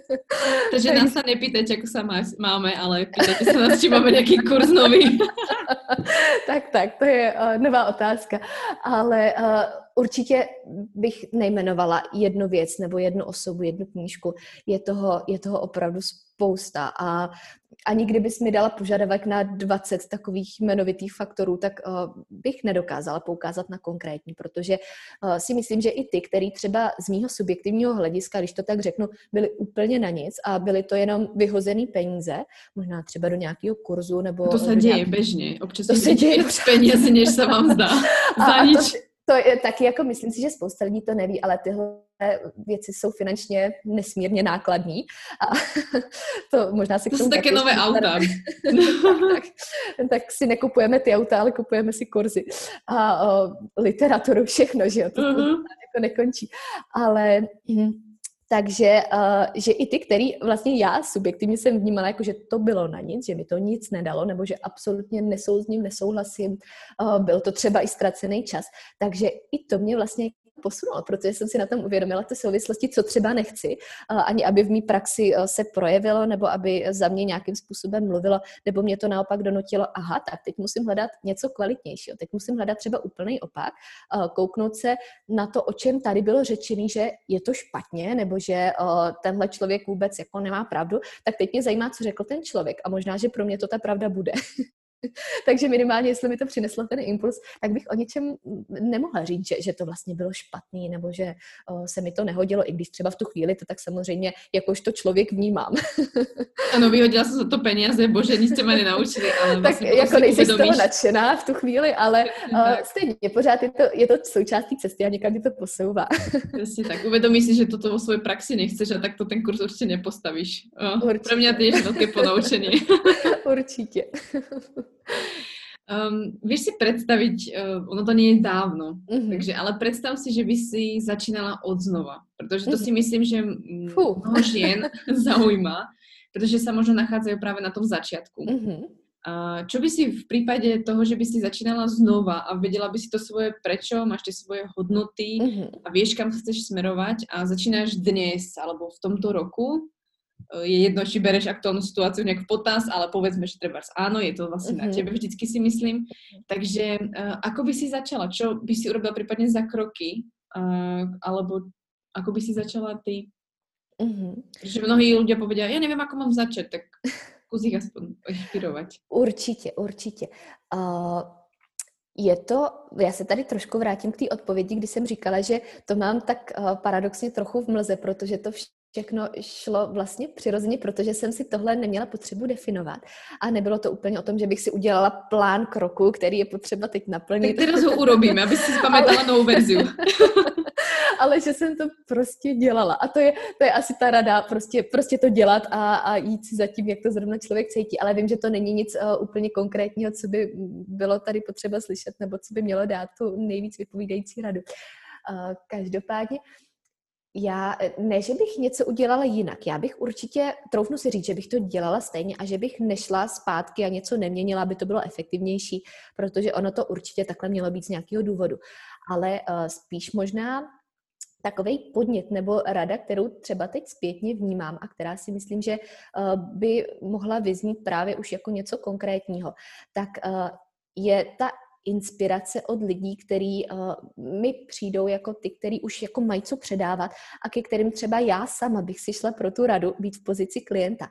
(laughs) takže nás se nepýtajte, jako se máme, ale pýtajte se nás, či máme nějaký kurz nový. (laughs) tak, tak tak, to je uh, nová otázka. Ale uh, určitě bych nejmenovala jednu věc nebo jednu osobu, jednu knížku. Je toho, je toho opravdu spousta a ani kdybys mi dala požadavek na 20 takových jmenovitých faktorů, tak uh, bych nedokázala poukázat na konkrétní, protože uh, si myslím, že i ty, který třeba z mýho subjektivního hlediska, když to tak řeknu, byly úplně na nic a byly to jenom vyhozený peníze, možná třeba do nějakého kurzu nebo... To se děje nějaký... běžně, občas to se děje peníze, než se vám zdá. (laughs) Za a, nič. To, to je taky, jako myslím si, že spousta lidí to neví, ale tyhle věci jsou finančně nesmírně nákladní. A (laughs) to možná si To jsou také nové auta. (laughs) tak, tak, tak si nekupujeme ty auta, ale kupujeme si kurzy a o, literaturu, všechno, že jo, to, uh-huh. to jako nekončí. Ale hm, takže uh, že i ty, který vlastně já subjektivně jsem vnímala, jako že to bylo na nic, že mi to nic nedalo, nebo že absolutně nesou s ním, nesouhlasím, uh, byl to třeba i ztracený čas. Takže i to mě vlastně posunulo, protože jsem si na tom uvědomila ty souvislosti, co třeba nechci, ani aby v mý praxi e, se projevilo, nebo aby za mě nějakým způsobem mluvilo, nebo mě to naopak donutilo, aha, tak teď musím hledat něco kvalitnějšího, teď musím hledat třeba úplný opak, kouknout se na to, o čem tady bylo řečený, že je to špatně, nebo že e, tenhle člověk vůbec jako nemá pravdu, tak teď mě zajímá, co řekl ten člověk a možná, že pro mě to ta pravda bude. (laughs) (laughs) Takže minimálně, jestli mi to přineslo ten impuls, tak bych o něčem nemohla říct, že, že to vlastně bylo špatný, nebo že o, se mi to nehodilo, i když třeba v tu chvíli to tak samozřejmě jakožto člověk vnímám. (laughs) ano, vyhodila jsem za to peníze, bože, nic jste mě nenaučili. Ale vlastně tak jako nejsi z toho nadšená v tu chvíli, ale o, stejně pořád je to, je to součástí cesty a někam to posouvá. (laughs) Přesně tak, uvědomí si, že toto vo svojej praxi nechceš a tak to ten kurz určitě nepostavíš. O, určitě. Pro mě to je velké ponaučení. určitě. Um, vieš si predstaviť, uh, ono to nie je dávno, uh-huh. takže, ale predstav si, že by si začínala od znova, protože to uh-huh. si myslím, že mnoho žien (laughs) zaujíma, protože sa možno nachádzajú práve na tom začiatku. Uh-huh. Uh, čo by si v prípade toho, že by si začínala znova a vedela by si to svoje prečo, máš tie svoje hodnoty uh-huh. a vieš, kam chceš smerovať a začínaš dnes alebo v tomto roku, je jedno, či bereš aktuálnu situáciu nejak v potaz, ale povedzme, že treba áno, je to vlastne mm-hmm. na mhm. tebe vždycky si myslím. Takže uh, ako by si začala? Čo by si urobila prípadne za kroky? Uh, alebo ako by si začala ty? Mm-hmm. Že mnohí ľudia povedia, ja neviem, ako mám začať, tak zkus ich aspoň inspirovat. Určitě, určitě. Uh, je to, já se tady trošku vrátím k té odpovědi, kdy jsem říkala, že to mám tak paradoxně trochu v mlze, protože to všechno šlo vlastně přirozeně, protože jsem si tohle neměla potřebu definovat. A nebylo to úplně o tom, že bych si udělala plán kroku, který je potřeba teď naplnit. Tak teraz ho urobíme, aby si spamatala (laughs) Ale... novou verzi. (laughs) Ale že jsem to prostě dělala. A to je, to je asi ta rada, prostě, prostě to dělat a, a jít si za tím, jak to zrovna člověk cítí. Ale vím, že to není nic uh, úplně konkrétního, co by bylo tady potřeba slyšet, nebo co by mělo dát tu nejvíc vypovídající radu. Uh, každopádně, já, eh, ne, že bych něco udělala jinak. Já bych určitě, troufnu si říct, že bych to dělala stejně a že bych nešla zpátky a něco neměnila, aby to bylo efektivnější, protože ono to určitě takhle mělo být z nějakého důvodu. Ale uh, spíš možná takový podnět nebo rada, kterou třeba teď zpětně vnímám a která si myslím, že uh, by mohla vyznít právě už jako něco konkrétního, tak uh, je ta inspirace od lidí, který uh, mi přijdou jako ty, který už jako mají co předávat a ke kterým třeba já sama bych si šla pro tu radu být v pozici klienta.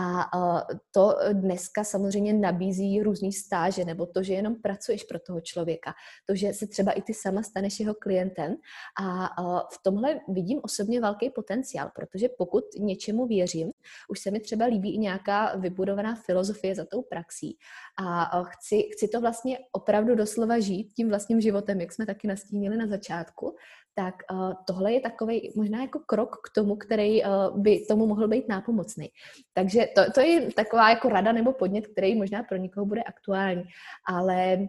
A uh, to dneska samozřejmě nabízí různý stáže, nebo to, že jenom pracuješ pro toho člověka, to, že se třeba i ty sama staneš jeho klientem. A uh, v tomhle vidím osobně velký potenciál, protože pokud něčemu věřím, už se mi třeba líbí i nějaká vybudovaná filozofie za tou praxí a uh, chci, chci to vlastně opravdu opravdu doslova žít tím vlastním životem, jak jsme taky nastínili na začátku, tak uh, tohle je takový možná jako krok k tomu, který uh, by tomu mohl být nápomocný. Takže to, to je taková jako rada nebo podnět, který možná pro někoho bude aktuální. Ale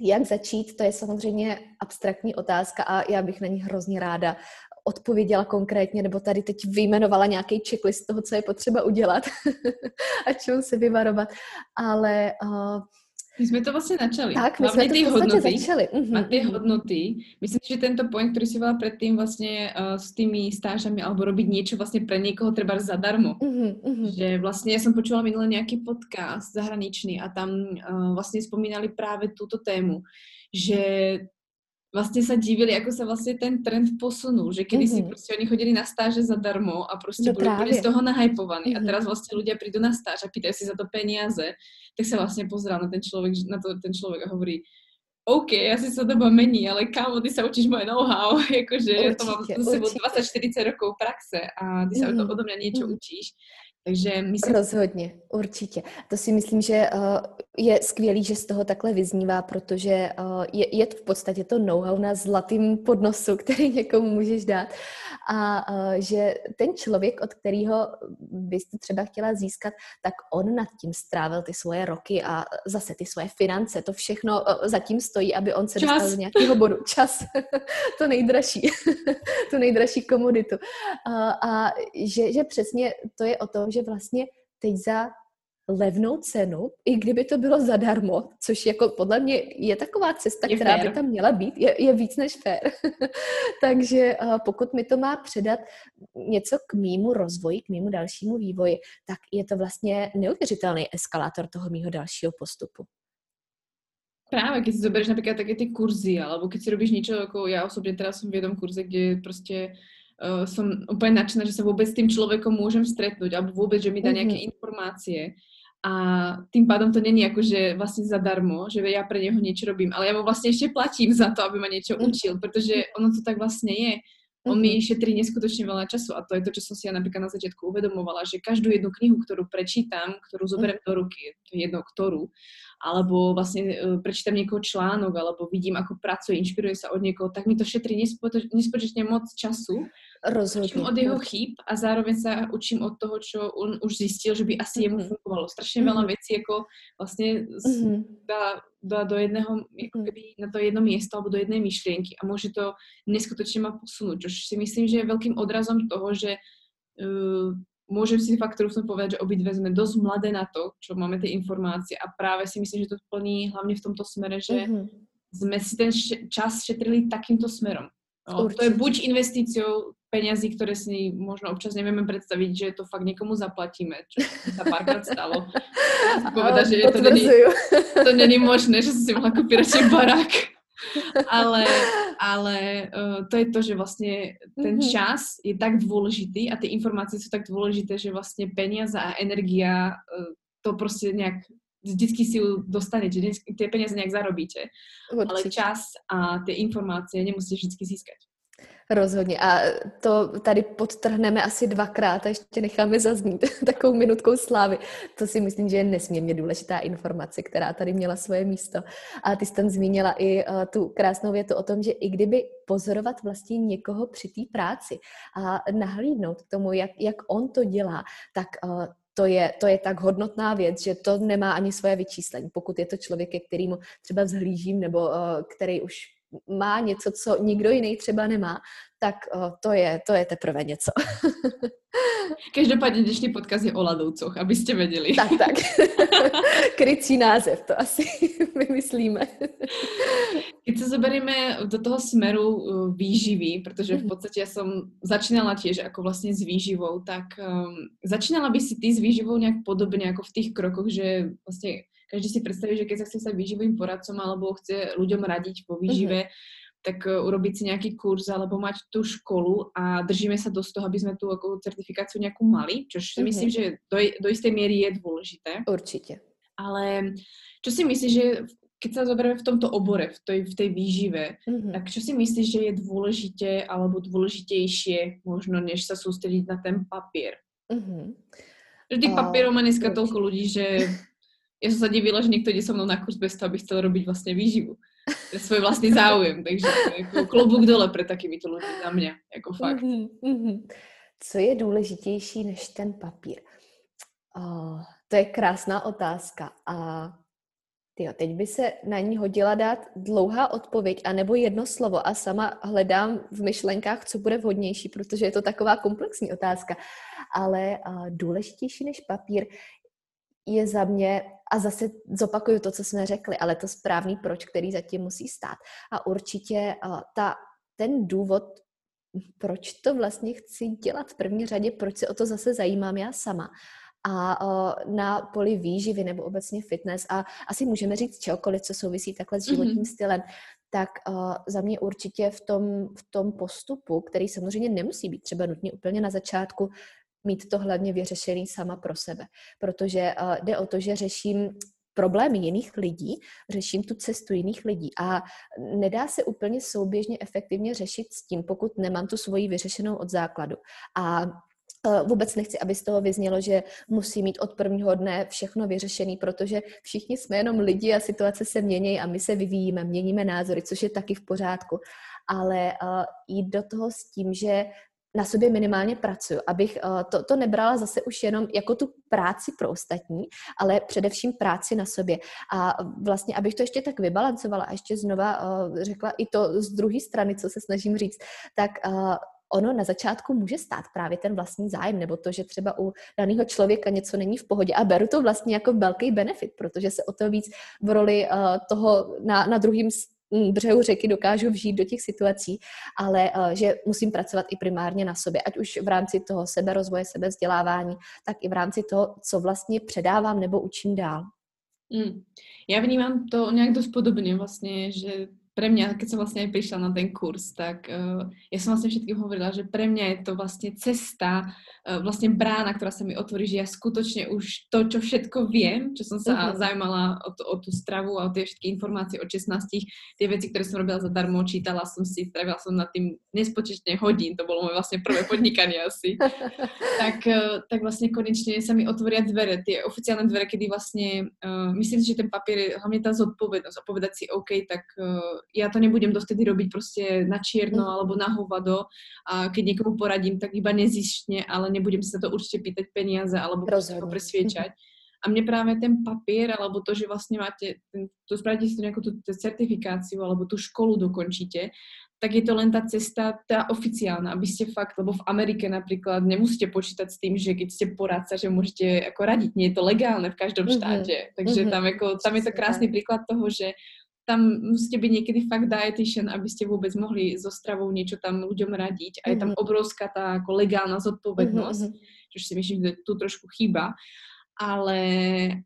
jak začít, to je samozřejmě abstraktní otázka a já bych na ní hrozně ráda odpověděla konkrétně, nebo tady teď vyjmenovala nějaký checklist toho, co je potřeba udělat (laughs) a čemu se vyvarovat. Ale uh, my jsme to vlastně načali. Tak, my Hlavně jsme to hodnoty, začali. Uh-huh. A ty hodnoty, myslím, že tento point, který si volala předtím vlastně uh, s tými stážami, alebo robiť niečo vlastně pre někoho třeba zadarmo. Uh-huh, uh-huh. Že vlastně, já jsem počula minule nějaký podcast zahraničný a tam uh, vlastně spomínali právě tuto tému, že vlastně sa divili, ako sa vlastně ten trend posunul, že kedy mm-hmm. si prostě oni chodili na stáže zadarmo a prostě no boli z toho nahypovaní mm-hmm. a teraz vlastně ľudia prídu na stáž a pýtajú si za to peniaze, tak sa vlastně pozrá na ten člověk, na to ten člověk a hovorí, OK, asi sa doba mení, ale kámo, ty sa učíš moje know-how, (laughs) jakože určitě, to mám za sebou 20-40 rokov praxe a ty sa mm-hmm. odo mňa niečo mm-hmm. učíš. Takže myslím... Rozhodně, určitě. To si myslím, že uh, je skvělý, že z toho takhle vyznívá, protože uh, je, je to v podstatě to know-how na zlatým podnosu, (laughs) který někomu můžeš dát. A uh, že ten člověk, od kterého byste třeba chtěla získat, tak on nad tím strávil ty svoje roky a zase ty svoje finance, to všechno zatím stojí, aby on se Čas. dostal do nějakého bodu. (laughs) Čas, (laughs) to nejdražší, tu nejdražší komoditu. Uh, a že, že přesně to je o tom, že vlastně teď za levnou cenu, i kdyby to bylo zadarmo, což jako podle mě je taková cesta, je která fair. by tam měla být, je, je víc než fér. (laughs) Takže uh, pokud mi to má předat něco k mýmu rozvoji, k mýmu dalšímu vývoji, tak je to vlastně neuvěřitelný eskalátor toho mýho dalšího postupu. Právě, když si zoberieš například také ty kurzy, alebo když si robíš něco, jako já osobně teda jsem v jednom kurze, kde prostě uh, som úplne nadšená, že sa vôbec s tým človekom môžem stretnúť, alebo vôbec, že mi dá nejaké mm-hmm. informácie. A tým pádom to není ako, že vlastne zadarmo, že ja pre neho niečo robím, ale ja mu vlastne ešte platím za to, aby ma niečo mhm. učil, pretože ono to tak vlastne je. On mi šetrí neskutočne veľa času a to je to, čo som si ja napríklad na začiatku uvedomovala, že každú jednu knihu, ktorú prečítam, ktorú zoberiem do ruky, to je jedno ktorú, alebo vlastne uh, prečítam niekoho článok, alebo vidím, ako pracuje, inšpiruje sa od niekoho, tak mi to šetrí nespočetne moc času Rozhodně. Učím od jeho chyb a zároveň se učím od toho, čo on už zjistil, že by asi jemu mm-hmm. fungovalo. Strašně veľa mhm. věcí jako vlastně mm-hmm. dá, dá do jedného, jako mhm. keby na to jedno místo alebo do jedné myšlienky a může to neskutečně ma posunout, což si myslím, že je velkým odrazom toho, že uh, môžem si fakt trúfnuť povedať, že obidve sme dosť mladé na to, čo máme tie informácie a práve si myslím, že to plní hlavne v tomto smere, že mm-hmm. sme si ten čas šetrili takýmto smerom. No, to je buď investíciou peňazí, ktoré si možno občas nevieme predstaviť, že to fakt niekomu zaplatíme, čo sa párkrát stalo. Povedať, že to není, to není možné, že si mohla kúpiť radšej barák. ale ale uh, to je to, že vlastne ten mm-hmm. čas je tak dôležitý a tie informácie sú tak dôležité, že vlastne peniaze a energia uh, to prostě nejak vždycky si ju dostanete, tie peniaze nejak zarobíte. Ale čas a tie informácie nemusíte vždycky získať. Rozhodně. A to tady podtrhneme asi dvakrát a ještě necháme zaznít (laughs) takovou minutkou slávy. To si myslím, že je nesmírně důležitá informace, která tady měla svoje místo. A ty jsi tam zmínila i uh, tu krásnou větu o tom, že i kdyby pozorovat vlastně někoho při té práci a nahlídnout k tomu, jak, jak on to dělá, tak uh, to je, to je tak hodnotná věc, že to nemá ani svoje vyčíslení. Pokud je to člověk, ke kterému třeba vzhlížím, nebo uh, který už má něco, co nikdo jiný třeba nemá, tak to, je, to je teprve něco. (laughs) Každopádně dnešní podcast je o ladoucoch, abyste věděli. Tak, tak. (laughs) Krycí název, to asi (laughs) vymyslíme. Když se zoberieme do toho smeru uh, výživy, protože v mhm. podstatě já jsem začínala těž jako vlastně s výživou, tak um, začínala by si ty s výživou nějak podobně jako v těch krokoch, že vlastně každý si predstaví, že keď sa chce stať výživovým poradcom alebo chce ľuďom radiť po výžive, mm-hmm. tak uh, urobiť si nejaký kurz alebo mať tú školu a držíme sa dosť toho, aby sme tú ako certifikáciu nejakú mali, čož si mm-hmm. myslím, že do, do istej miery je dôležité. Určite. Ale čo si myslíš, že keď sa zoberieme v tomto obore, v tej, v tej výžive, mm-hmm. tak čo si myslíš, že je dôležité alebo dôležitejšie možno, než sa sústrediť na ten papier? Mm-hmm. Vždy papierom má dneska toľko ľudí, že ja som sa divila, že niekto ide so mnou na kurz bez toho, aby chcel robiť vlastne výživu. Pre svoj vlastný záujem. Takže jako klobúk dole pre takýmito ľudí za mňa. Jako fakt. Mm-hmm. Co je důležitější než ten papír? Oh, to je krásná otázka. A tyjo, teď by se na ní hodila dát dlouhá odpověď, anebo jedno slovo a sama hledám v myšlenkách, co bude vhodnější, protože je to taková komplexní otázka. Ale uh, důležitější než papír je za mě, a zase zopakuju to, co jsme řekli, ale to správný proč, který zatím musí stát. A určitě ta, ten důvod, proč to vlastně chci dělat v první řadě, proč se o to zase zajímám já sama. A na poli výživy nebo obecně fitness a asi můžeme říct čehokoliv, co souvisí takhle s životním mm-hmm. stylem, tak uh, za mě určitě v tom, v tom postupu, který samozřejmě nemusí být třeba nutně úplně na začátku, mít to hlavně vyřešený sama pro sebe. Protože uh, jde o to, že řeším problémy jiných lidí, řeším tu cestu jiných lidí a nedá se úplně souběžně efektivně řešit s tím, pokud nemám tu svoji vyřešenou od základu. A Eh, vůbec nechci, aby z toho vyznělo, že musí mít od prvního dne všechno vyřešený, protože všichni jsme jenom lidi a situace se mění a my se vyvíjíme, měníme názory, což je taky v pořádku. Ale uh, jít do toho s tím, že na sobě minimálně pracuju, abych uh, to, to nebrala zase už jenom jako tu práci pro ostatní, ale především práci na sobě. A vlastně, abych to ještě tak vybalancovala a ještě znova uh, řekla i to z druhé strany, co se snažím říct, tak uh, ono na začátku může stát právě ten vlastní zájem, nebo to, že třeba u daného člověka něco není v pohodě. A beru to vlastně jako velký benefit, protože se o to víc v roli toho na, na druhém břehu řeky dokážu vžít do těch situací, ale uh, že musím pracovat i primárně na sobě, ať už v rámci toho seberozvoje, sebevzdělávání, tak i v rámci toho, co vlastně předávám nebo učím dál. Mm. Já vnímám to nějak dost podobně vlastně, že pre mňa, keď som vlastne aj prišla na ten kurz, tak uh, ja som vlastne všetkým hovorila, že pre mňa je to vlastne cesta, uh, vlastne brána, ktorá sa mi otvorí, že ja skutočne už to, čo všetko viem, čo som sa uh-huh. zaujímala o, to, o tú stravu a o tie všetky informácie od 16, tie veci, ktoré som robila zadarmo, čítala som si, strávila som nad tým nespočetne hodín, to bolo moje vlastne prvé podnikanie asi, (laughs) tak, uh, tak vlastne konečne sa mi otvoria dvere, tie oficiálne dvere, kedy vlastne, uh, myslím si, že ten papier je hlavne tá zodpovednosť a povedať si, OK, tak uh, ja to nebudem dovtedy robiť proste na čierno mm. alebo na hovado a keď niekomu poradím, tak iba nezištne, ale nebudem sa to určite pýtať peniaze alebo ho presviečať. A mne práve ten papier, alebo to, že vlastne máte, ten, to spravíte si to nejakú tú certifikáciu, alebo tú školu dokončíte, tak je to len tá cesta, tá oficiálna, aby ste fakt, lebo v Amerike napríklad nemusíte počítať s tým, že keď ste poradca, že môžete ako radiť, nie je to legálne v každom štáte, takže mm-hmm. tam, ako, tam je to krásny príklad toho, že tam musíte byť niekedy fakt dietitian, aby ste vôbec mohli so stravou niečo tam ľuďom radiť. A je tam mhm. obrovská tá ako legálna zodpovednosť, mm-hmm. čo si myslím, že tu trošku chýba. Ale,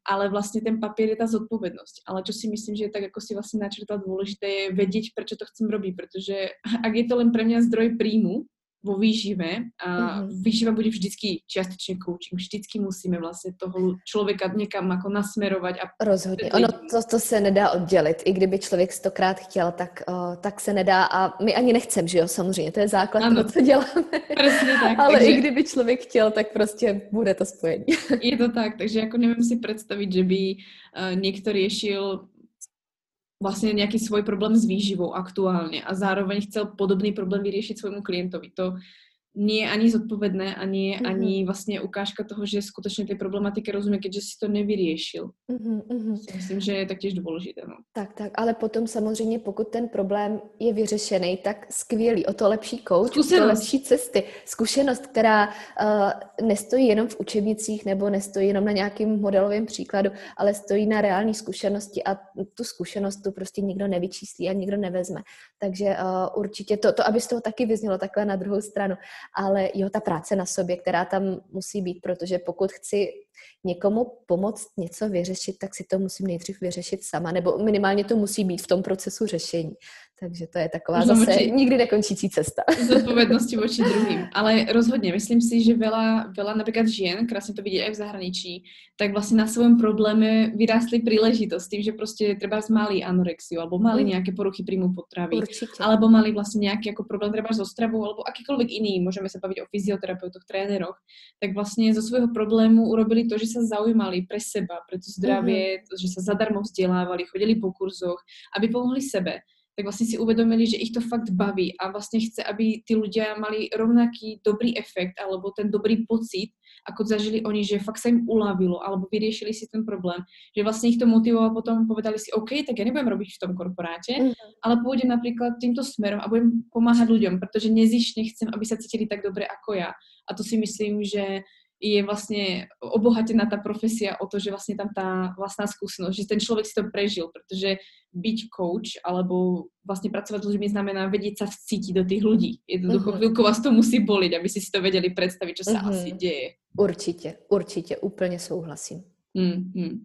ale vlastne ten papier je tá zodpovednosť. Ale čo si myslím, že je tak, ako si vlastne načrtla dôležité, je vedieť, prečo to chcem robiť. Pretože ak je to len pre mňa zdroj príjmu, vo výžive a mm-hmm. výživa bude vždycky čiastočne coaching. Vždycky musíme vlastně toho člověka někam jako nasmerovat. A Rozhodně. Ono to, to se nedá oddělit. I kdyby člověk stokrát chtěl, tak, uh, tak se nedá a my ani nechcem, že jo, samozřejmě. To je základ ano. toho, co děláme. Přesně tak. (laughs) Ale takže... i kdyby člověk chtěl, tak prostě bude to spojení. je to tak, takže jako nevím si představit, že by uh, někdo řešil vlastně nějaký svůj problém s výživou aktuálně a zároveň chcel podobný problém vyřešit svojmu klientovi. To nie je ani zodpovedné, ani, mm-hmm. ani vlastně ukážka toho, že skutečně ty problematiky rozumí, keďže si to nevyriešil. Mm-hmm. Myslím, že je taktiež důležité. No. Tak, tak, ale potom samozřejmě, pokud ten problém je vyřešený, tak skvělý, o to lepší coach, o to lepší cesty. Zkušenost, která uh, nestojí jenom v učebnicích nebo nestojí jenom na nějakým modelovém příkladu, ale stojí na reální zkušenosti a tu zkušenost tu prostě nikdo nevyčíslí a nikdo nevezme. Takže uh, určitě to, to, aby z toho taky vyznělo takhle na druhou stranu ale jo, ta práce na sobě, která tam musí být, protože pokud chci někomu pomoct něco vyřešit, tak si to musím nejdřív vyřešit sama, nebo minimálně to musí být v tom procesu řešení. Takže to je taková Možno zase nikdy nekončící cesta. Zodpovednosti voči druhým. Ale rozhodně, myslím si, že veľa, veľa například žien, krásně to vidět i v zahraničí, tak vlastně na svém probléme vyrástli příležitost tím, že prostě třeba mali anorexiu, alebo mali mm. nějaké poruchy príjmu potravy, Určitě. alebo mali vlastně nějaký jako problém třeba so stravou, alebo akýkoľvek iný, můžeme se bavit o fyzioterapeutoch, tréneroch, tak vlastně zo svého problému urobili to, že se zaujímali pre seba, pre to zdravie, mm. že se zadarmo vzdělávali, chodili po kurzoch, aby pomohli sebe tak vlastně si uvedomili, že ich to fakt baví a vlastně chce, aby ty ľudia mali rovnaký dobrý efekt alebo ten dobrý pocit, ako zažili oni, že fakt sa im uľavilo alebo vyriešili si ten problém, že vlastně ich to motivovalo potom povedali si, OK, tak ja nebudem robiť v tom korporáte, mm. ale pôjdem napríklad týmto smerom a budem pomáhať ľuďom, protože nezišne chcem, aby sa cítili tak dobre ako ja. A to si myslím, že je vlastně obohatená ta profesia o to, že vlastně tam ta vlastná skúsenosť, že ten člověk si to prežil, protože byť coach alebo vlastně pracovat s ľuďmi znamená vedieť sa vcítiť do tých ľudí. Jednoducho uh-huh. chvíľku vás to musí boliť, aby si si to vedeli představit, čo sa uh-huh. asi děje. Určitě, určitě, úplně souhlasím. Uh-huh.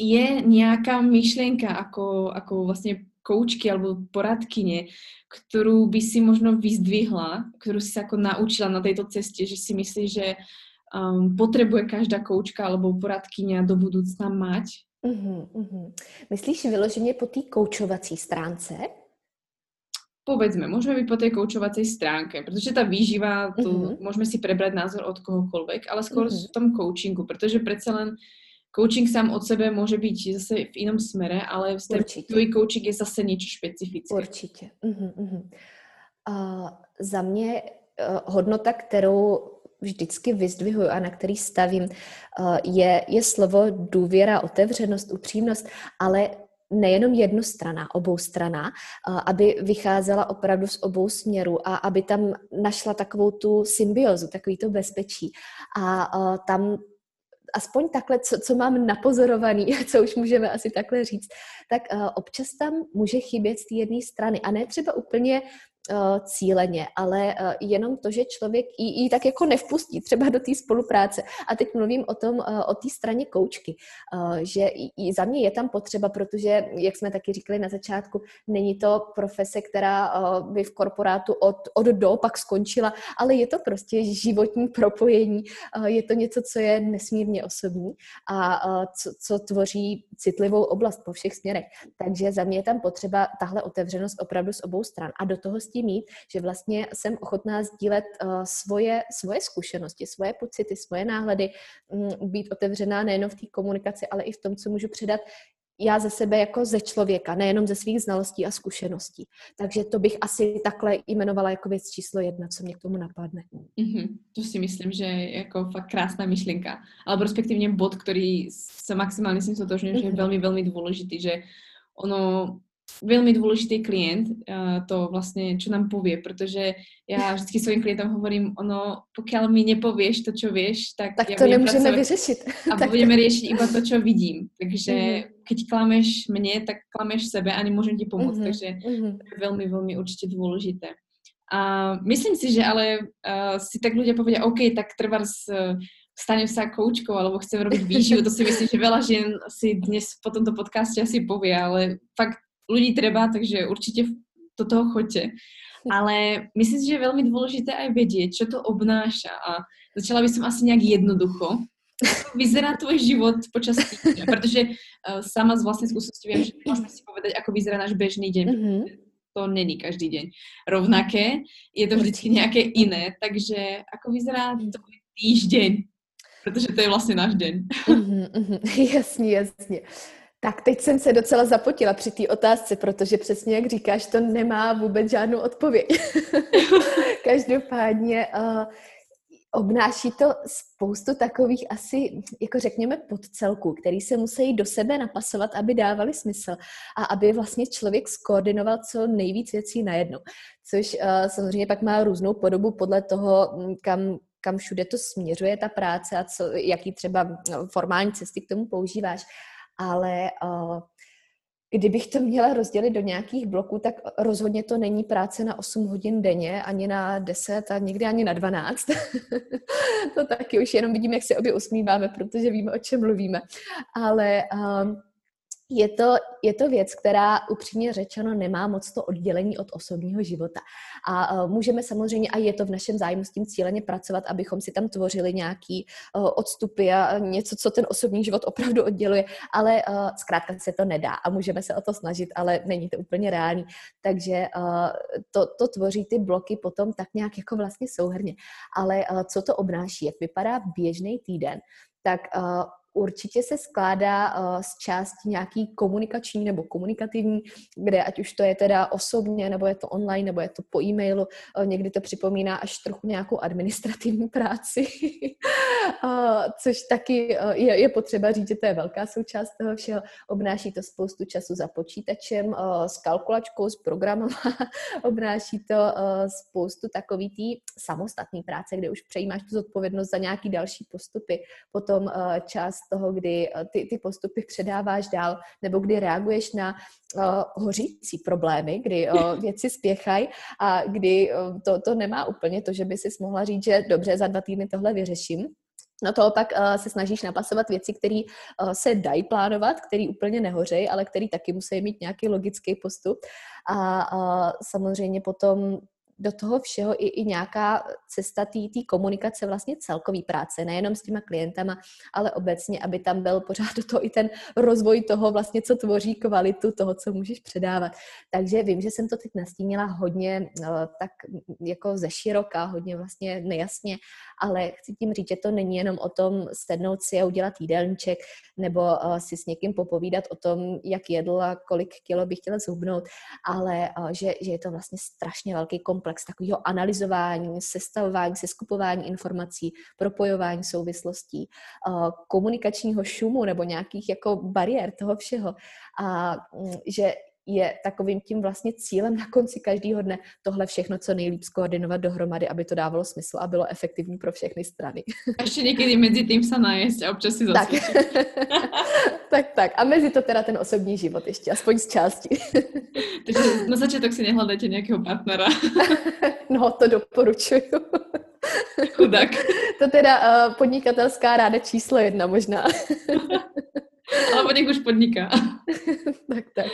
Je nějaká myšlienka ako, ako vlastně koučky alebo poradkyně, kterou by si možno vyzdvihla, kterou si se jako naučila na této cestě, že si myslíš, že um, potrebuje každá koučka alebo poradkyňa do budoucna mať? Uh-huh, uh-huh. Myslíš vyloženě po té koučovací stránce? povedzme, môžeme byť po tej koučovacej stránke, protože ta výživa, tu mm-hmm. môžeme si prebrať názor od kohokoľvek, ale skôr mm-hmm. v tom coachingu, protože přece len coaching sám od sebe může být zase v jinom smere, ale tvůj coaching je zase něco špecifické. Určitě. Mm-hmm. Uh, za mě uh, hodnota, kterou vždycky vyzdvihuju a na který stavím, uh, je, je slovo důvěra, otevřenost, upřímnost, ale nejenom jednu strana, obou strana, aby vycházela opravdu z obou směrů a aby tam našla takovou tu symbiozu, takový to bezpečí. A tam aspoň takhle, co, co mám napozorovaný, (laughs) co už můžeme asi takhle říct, tak občas tam může chybět z té jedné strany. A ne třeba úplně cíleně, ale uh, jenom to, že člověk ji, ji tak jako nevpustí třeba do té spolupráce. A teď mluvím o tom, uh, o té straně koučky, že i za mě je tam potřeba, protože, jak jsme taky říkali na začátku, není to profese, která by v korporátu od, od do pak skončila, ale je to prostě životní propojení, je to něco, co je nesmírně osobní a co, co tvoří citlivou oblast po všech směrech. Takže za mě je tam potřeba tahle otevřenost opravdu z obou stran. A do toho s tím mít, že vlastně jsem ochotná sdílet uh, svoje, svoje zkušenosti, svoje pocity, svoje náhledy, um, být otevřená nejenom v té komunikaci, ale i v tom, co můžu předat já ze sebe jako ze člověka, nejenom ze svých znalostí a zkušeností. Takže to bych asi takhle jmenovala jako věc číslo jedna, co mě k tomu napadne. Mm-hmm. To si myslím, že je jako fakt krásná myšlenka. Ale respektivně bod, který se maximálně totožňuji, mm-hmm. že je velmi, velmi důležitý, že ono veľmi dôležitý klient uh, to vlastne, čo nám povie, protože ja vždycky svojim klientom hovorím, ono, pokiaľ mi nepovieš to, čo vieš, tak, tak ja to nemôžeme vyřešit. A (laughs) tak budeme riešiť iba to, čo vidím. Takže mm-hmm. keď klameš mne, tak klameš sebe a nemôžem ti pomôcť. Mm-hmm. Takže mm-hmm. to je veľmi, veľmi určite dôležité. A myslím si, že ale uh, si tak ľudia povedia, OK, tak trvars uh, stanem sa koučkou alebo chcem robiť výživu, to si myslím, že veľa žien si dnes po tomto podcaste asi povie, ale fakt ľudí treba, takže určite do toho choďte. Ale myslím si, že je veľmi dôležité aj vedieť, čo to obnáša a začala by som asi nejak jednoducho. Vyzerá tvoj život počas týždňa? Protože uh, sama z vlastnej skúsenosti viem, že môžeme si povedať, ako vyzerá náš bežný deň. Mm-hmm. To není každý deň rovnaké, je to vždycky nějaké iné, takže ako vyzerá tvoj týždeň? Protože to je vlastně náš den. Mm-hmm, (laughs) jasně, jasně. Tak teď jsem se docela zapotila při té otázce, protože přesně jak říkáš, to nemá vůbec žádnou odpověď. (laughs) Každopádně uh, obnáší to spoustu takových asi, jako řekněme, podcelků, který se musí do sebe napasovat, aby dávali smysl a aby vlastně člověk skoordinoval co nejvíc věcí najednou. Což uh, samozřejmě pak má různou podobu podle toho, hm, kam kam všude to směřuje ta práce a co, jaký třeba no, formální cesty k tomu používáš ale uh, kdybych to měla rozdělit do nějakých bloků, tak rozhodně to není práce na 8 hodin denně, ani na 10 a někdy ani na 12. (laughs) to taky už jenom vidím, jak se obě usmíváme, protože víme, o čem mluvíme. Ale uh, je to, je to věc, která upřímně řečeno nemá moc to oddělení od osobního života. A uh, můžeme samozřejmě, a je to v našem zájmu s tím cíleně pracovat, abychom si tam tvořili nějaký uh, odstupy a něco, co ten osobní život opravdu odděluje, ale uh, zkrátka se to nedá a můžeme se o to snažit, ale není to úplně reálný. Takže to, to tvoří ty bloky potom tak nějak jako vlastně souhrně. Ale co to obnáší, jak vypadá běžný týden, tak určitě se skládá uh, z části nějaký komunikační nebo komunikativní, kde ať už to je teda osobně, nebo je to online, nebo je to po e-mailu, uh, někdy to připomíná až trochu nějakou administrativní práci, uh, (laughs) což taky je, je potřeba říct, že to je velká součást toho všeho. Obnáší to spoustu času za počítačem, s kalkulačkou, s programem, (laughs) obnáší to spoustu takový tý samostatný práce, kde už přejímáš tu zodpovědnost za nějaký další postupy, potom čas z toho, kdy eh, ty, ty postupy předáváš dál, nebo kdy reaguješ na uh, hořící problémy, kdy uh, (laughs) věci spěchají a kdy uh, to, to nemá úplně to, že by si mohla říct, že dobře, za dva týdny tohle vyřeším, No to opak uh, se snažíš napasovat věci, které uh, se dají plánovat, které úplně nehořejí, ale které taky musí mít nějaký logický postup. A uh, samozřejmě potom do toho všeho i, i nějaká cesta té komunikace vlastně celkový práce, nejenom s těma klientama, ale obecně, aby tam byl pořád do toho i ten rozvoj toho vlastně, co tvoří kvalitu toho, co můžeš předávat. Takže vím, že jsem to teď nastínila hodně tak jako ze široka, hodně vlastně nejasně, ale chci tím říct, že to není jenom o tom sednout si a udělat jídelníček nebo si s někým popovídat o tom, jak jedl a kolik kilo bych chtěla zhubnout, ale že, že je to vlastně strašně velký komplex takového analyzování, sestavování, seskupování informací, propojování souvislostí, komunikačního šumu nebo nějakých jako bariér toho všeho. A mm, že je takovým tím vlastně cílem na konci každého dne tohle všechno co nejlíp skoordinovat dohromady, aby to dávalo smysl a bylo efektivní pro všechny strany. A ještě někdy mezi tím se najíst a občas si tak. (laughs) tak, tak. A mezi to teda ten osobní život ještě, aspoň z části. (laughs) Takže na začátek si nehledajte nějakého partnera. (laughs) no, to doporučuju. Chudák. To teda uh, podnikatelská ráda číslo jedna možná. Alebo nech už podniká. (laughs) tak, tak.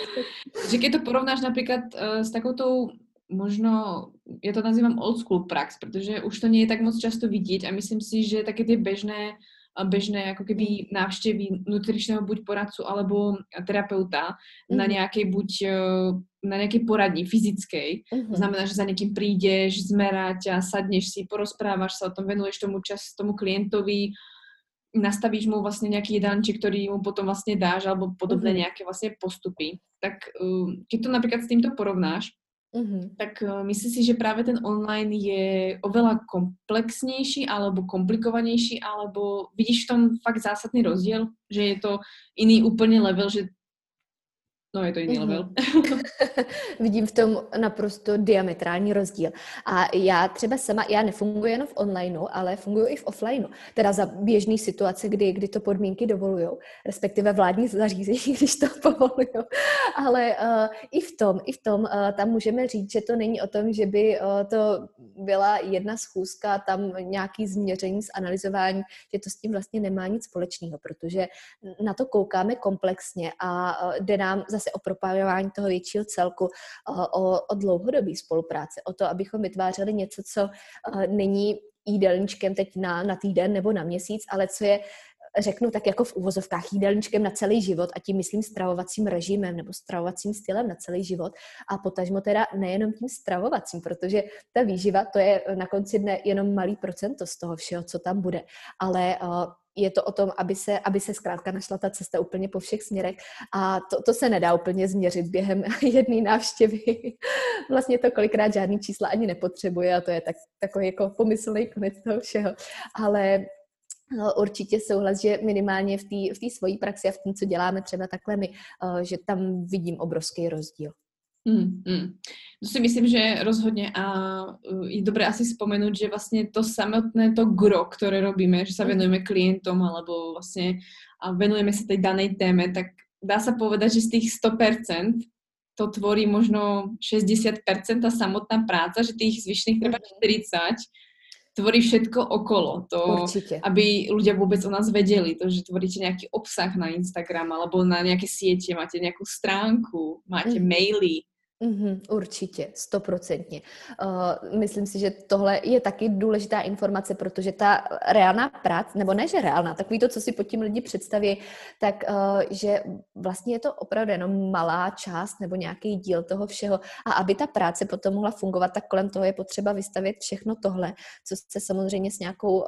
Že keď to porovnáš napríklad uh, s takoutou možno, ja to nazývam old school prax, pretože už to nie je tak moc často vidieť a myslím si, že také tie bežné bežné ako keby návštevy nutričného buď poradcu alebo terapeuta mm-hmm. na mhm. nejakej buď eh, na nejakej poradni fyzickej. Mm-hmm. To znamená, že za niekým prídeš, zmerať a sadneš si, porozprávaš sa o tom, venuješ tomu čas tomu klientovi, nastavíš mu vlastně nějaký jedánček, který mu potom vlastně dáš, alebo podobné mm-hmm. nějaké vlastně postupy. Tak uh, keď to například s tímto porovnáš, mm-hmm. tak uh, myslíš si, že právě ten online je oveľa komplexnější alebo komplikovanější, alebo vidíš v tom fakt zásadný rozdíl, že je to jiný úplně level, že No, je to jiný mm-hmm. level. (laughs) Vidím v tom naprosto diametrální rozdíl. A já třeba sama, já nefunguji jenom v onlineu, ale funguji i v offlineu. Teda za běžný situace, kdy, kdy to podmínky dovolují, respektive vládní zařízení, (laughs) když to povolují. Ale uh, i v tom, i v tom uh, tam můžeme říct, že to není o tom, že by uh, to byla jedna schůzka, tam nějaký změření, zanalizování, že to s tím vlastně nemá nic společného, protože na to koukáme komplexně a uh, jde nám zase zase o propájování toho většího celku, o, o dlouhodobý spolupráce, o to, abychom vytvářeli něco, co není jídelníčkem teď na, na týden nebo na měsíc, ale co je řeknu tak jako v uvozovkách jídelníčkem na celý život a tím myslím stravovacím režimem nebo stravovacím stylem na celý život. A potažmo teda nejenom tím stravovacím, protože ta výživa to je na konci dne jenom malý procento z toho všeho, co tam bude, ale uh, je to o tom, aby se, aby se zkrátka našla ta cesta úplně po všech směrech a to, to se nedá úplně změřit během (laughs) jedné návštěvy. (laughs) Vlastně to kolikrát žádný čísla ani nepotřebuje a to je tak, takový jako pomyslný konec toho všeho. Ale no, určitě souhlas, že minimálně v té v svojí praxi a v tom, co děláme třeba takhle my, eh, že tam vidím obrovský rozdíl. Mm, mm. To si myslím, že rozhodně a uh, je dobré asi vzpomenout, že vlastně to samotné to gro, které robíme, že se mm. venujeme klientom alebo vlastně a venujeme se tej danej téme, tak dá se povedať, že z těch 100% to tvorí možno 60% ta samotná práca, že tých zvyšných třeba 40 tvorí všetko okolo. To, Určite. aby ľudia vôbec o nás vedeli. To, že tvoríte nejaký obsah na Instagram alebo na nejaké siete, máte nejakú stránku, máte mm. maily, Mm-hmm, určitě, stoprocentně. Uh, myslím si, že tohle je taky důležitá informace, protože ta reálná práce, nebo ne, že reálná, takový to, co si pod tím lidi představí, tak uh, že vlastně je to opravdu jenom malá část nebo nějaký díl toho všeho. A aby ta práce potom mohla fungovat, tak kolem toho je potřeba vystavit všechno tohle, co se samozřejmě s nějakou uh,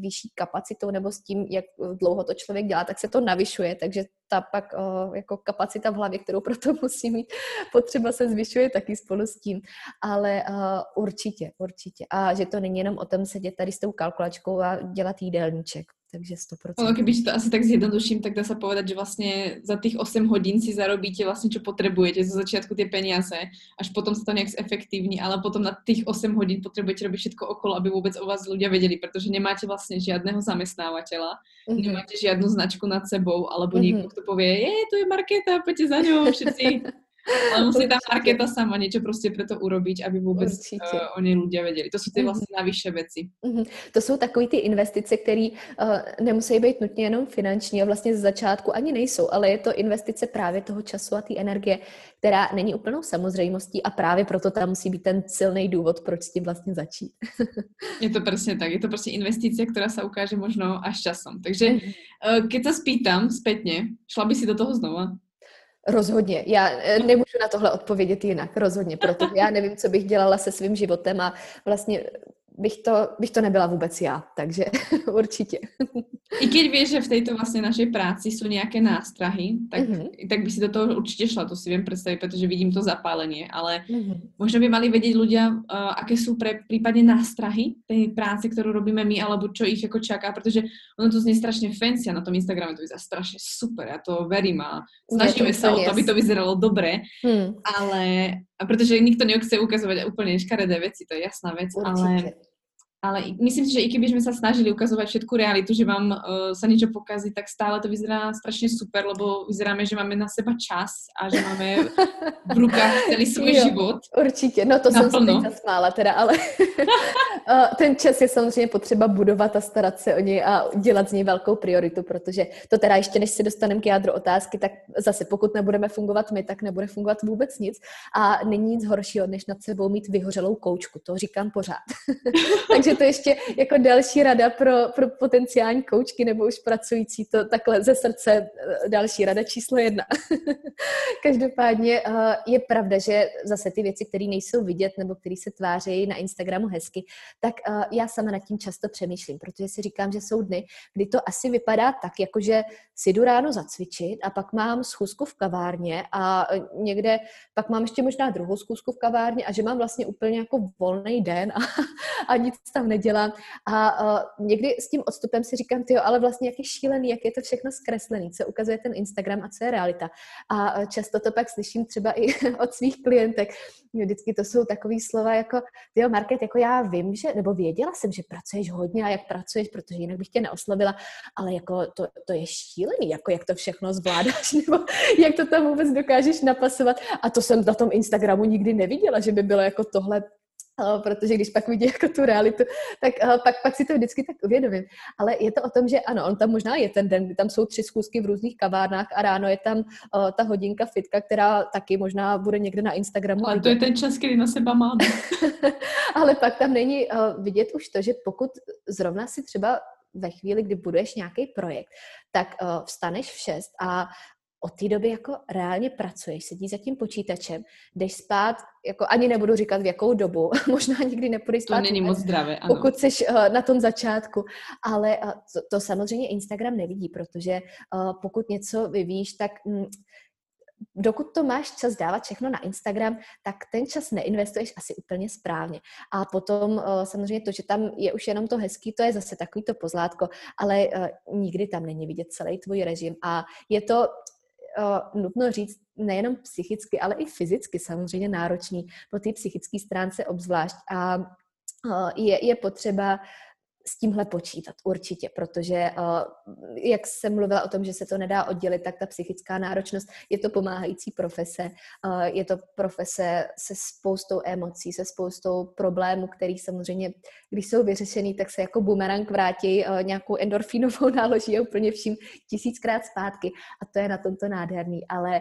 vyšší kapacitou nebo s tím, jak dlouho to člověk dělá, tak se to navyšuje, takže ta pak uh, jako kapacita v hlavě, kterou proto (laughs) musí mít, potřeba se zvyšuje taky spolu s tím. Ale uh, určitě, určitě. A že to není jenom o tom sedět tady s tou kalkulačkou a dělat jídelníček. Takže 100%. Ono, když to asi tak zjednoduším, tak dá se povedať, že vlastně za těch 8 hodin si zarobíte vlastně, čo potřebujete. Zo začátku ty peniaze, až potom se to nějak zefektivní, ale potom na těch 8 hodin potřebujete robit všetko okolo, aby vůbec o vás ľudia vedeli, protože nemáte vlastně žiadného zamestnávateľa, mm-hmm. nemáte žiadnu značku nad sebou, alebo mm-hmm. někdo, kto povie, je, to je Markéta, poďte za ňou všetci. (laughs) Ale (laughs) musí ta marketa sama niečo prostě pro to urobiť, aby vůbec uh, o něj ľudia věděli. To jsou ty mhm. vlastně navyše věci. Mm-hmm. To jsou takové ty investice, které uh, nemusí být nutně jenom finanční a vlastně z začátku ani nejsou, ale je to investice právě toho času a té energie, která není úplnou samozřejmostí a právě proto tam musí být ten silný důvod, proč s tím vlastně začít. je to přesně tak. Je to prostě investice, která se ukáže možno až časom. Takže uh, keď se spýtam zpětně, šla by si do toho znova? Rozhodně. Já eh, nemůžu na tohle odpovědět jinak, rozhodně, protože já nevím, co bych dělala se svým životem a vlastně bych to, bych to nebyla vůbec já, takže (laughs) určitě. I keď vieš, že v tejto vlastne našej práci sú nejaké nástrahy, tak, mm-hmm. tak by si do toho určite šla, to si viem predstaviť, pretože vidím to zapálenie, ale mm-hmm. možno by mali vedieť ľudia, uh, aké sú pre prípadne nástrahy tej práce, ktorú robíme my, alebo čo ich ako čaká, pretože ono to znie strašne fancy a na tom Instagrame to vyzerá strašne super, ja to verím a snažíme sa o to, aby to vyzeralo dobre, mm. ale a pretože nikto nechce ukazovať úplne škaredé veci, to je jasná vec, Určite. ale ale myslím si, že i sme sa snažili ukazovať všetku realitu, že vám uh, sa niečo pokazí, tak stále to vyzerá strašne super, lebo vyzeráme, že máme na seba čas a že máme v rukách celý svůj jo, život. Určitě, no to Naplno. jsem se teď zasmála teda, ale (laughs) ten čas je samozřejmě potřeba budovat a starat se o něj a dělat z něj velkou prioritu, protože to teda ještě než se dostaneme k jádru otázky, tak zase pokud nebudeme fungovat my, tak nebude fungovat vůbec nic a není nic horšího, než nad sebou mít vyhořelou koučku, to říkám pořád. (laughs) Takže takže to ještě jako další rada pro, pro potenciální koučky nebo už pracující, to takhle ze srdce eh, další rada číslo jedna. (laughs) Každopádně eh, je pravda, že zase ty věci, které nejsou vidět nebo které se tvářejí na Instagramu hezky, tak eh, já sama nad tím často přemýšlím, protože si říkám, že jsou dny, kdy to asi vypadá tak, jakože si jdu ráno zacvičit a pak mám schůzku v kavárně a někde pak mám ještě možná druhou schůzku v kavárně a že mám vlastně úplně jako volný den a, (laughs) a nic tam tam nedělám. A uh, někdy s tím odstupem si říkám, ty ale vlastně jak je šílený, jak je to všechno zkreslený, co ukazuje ten Instagram a co je realita. A uh, často to pak slyším třeba i (laughs) od svých klientek. Vždycky to jsou takové slova jako, ty Market, jako já vím, že, nebo věděla jsem, že pracuješ hodně a jak pracuješ, protože jinak bych tě neoslovila, ale jako to, to je šílený, jako jak to všechno zvládáš, (laughs) nebo jak to tam vůbec dokážeš napasovat. A to jsem na tom Instagramu nikdy neviděla, že by bylo jako tohle protože když pak vidí jako tu realitu, tak pak, pak si to vždycky tak uvědomím. Ale je to o tom, že ano, on tam možná je ten den, kdy tam jsou tři schůzky v různých kavárnách a ráno je tam uh, ta hodinka fitka, která taky možná bude někde na Instagramu. Ale to je ten čas, kdy na seba mám. (laughs) Ale pak tam není uh, vidět už to, že pokud zrovna si třeba ve chvíli, kdy budeš nějaký projekt, tak uh, vstaneš v 6 a od té doby jako reálně pracuješ, sedíš za tím počítačem, jdeš spát, jako ani nebudu říkat v jakou dobu, (laughs) možná nikdy nepůjdeš spát. To není moc zdravé, ano. Pokud jsi uh, na tom začátku, ale uh, to, to samozřejmě Instagram nevidí, protože uh, pokud něco vyvíjíš, tak mm, dokud to máš čas dávat všechno na Instagram, tak ten čas neinvestuješ asi úplně správně. A potom samozřejmě to, že tam je už jenom to hezký, to je zase takový to pozlátko, ale nikdy tam není vidět celý tvůj režim. A je to uh, nutno říct, nejenom psychicky, ale i fyzicky samozřejmě náročný po té psychické stránce obzvlášť. A uh, je, je potřeba s tímhle počítat určitě, protože uh, jak jsem mluvila o tom, že se to nedá oddělit, tak ta psychická náročnost je to pomáhající profese, uh, je to profese se spoustou emocí, se spoustou problémů, který samozřejmě, když jsou vyřešený, tak se jako bumerang vrátí uh, nějakou endorfinovou (laughs) náloží a úplně vším tisíckrát zpátky. A to je na tomto nádherný, ale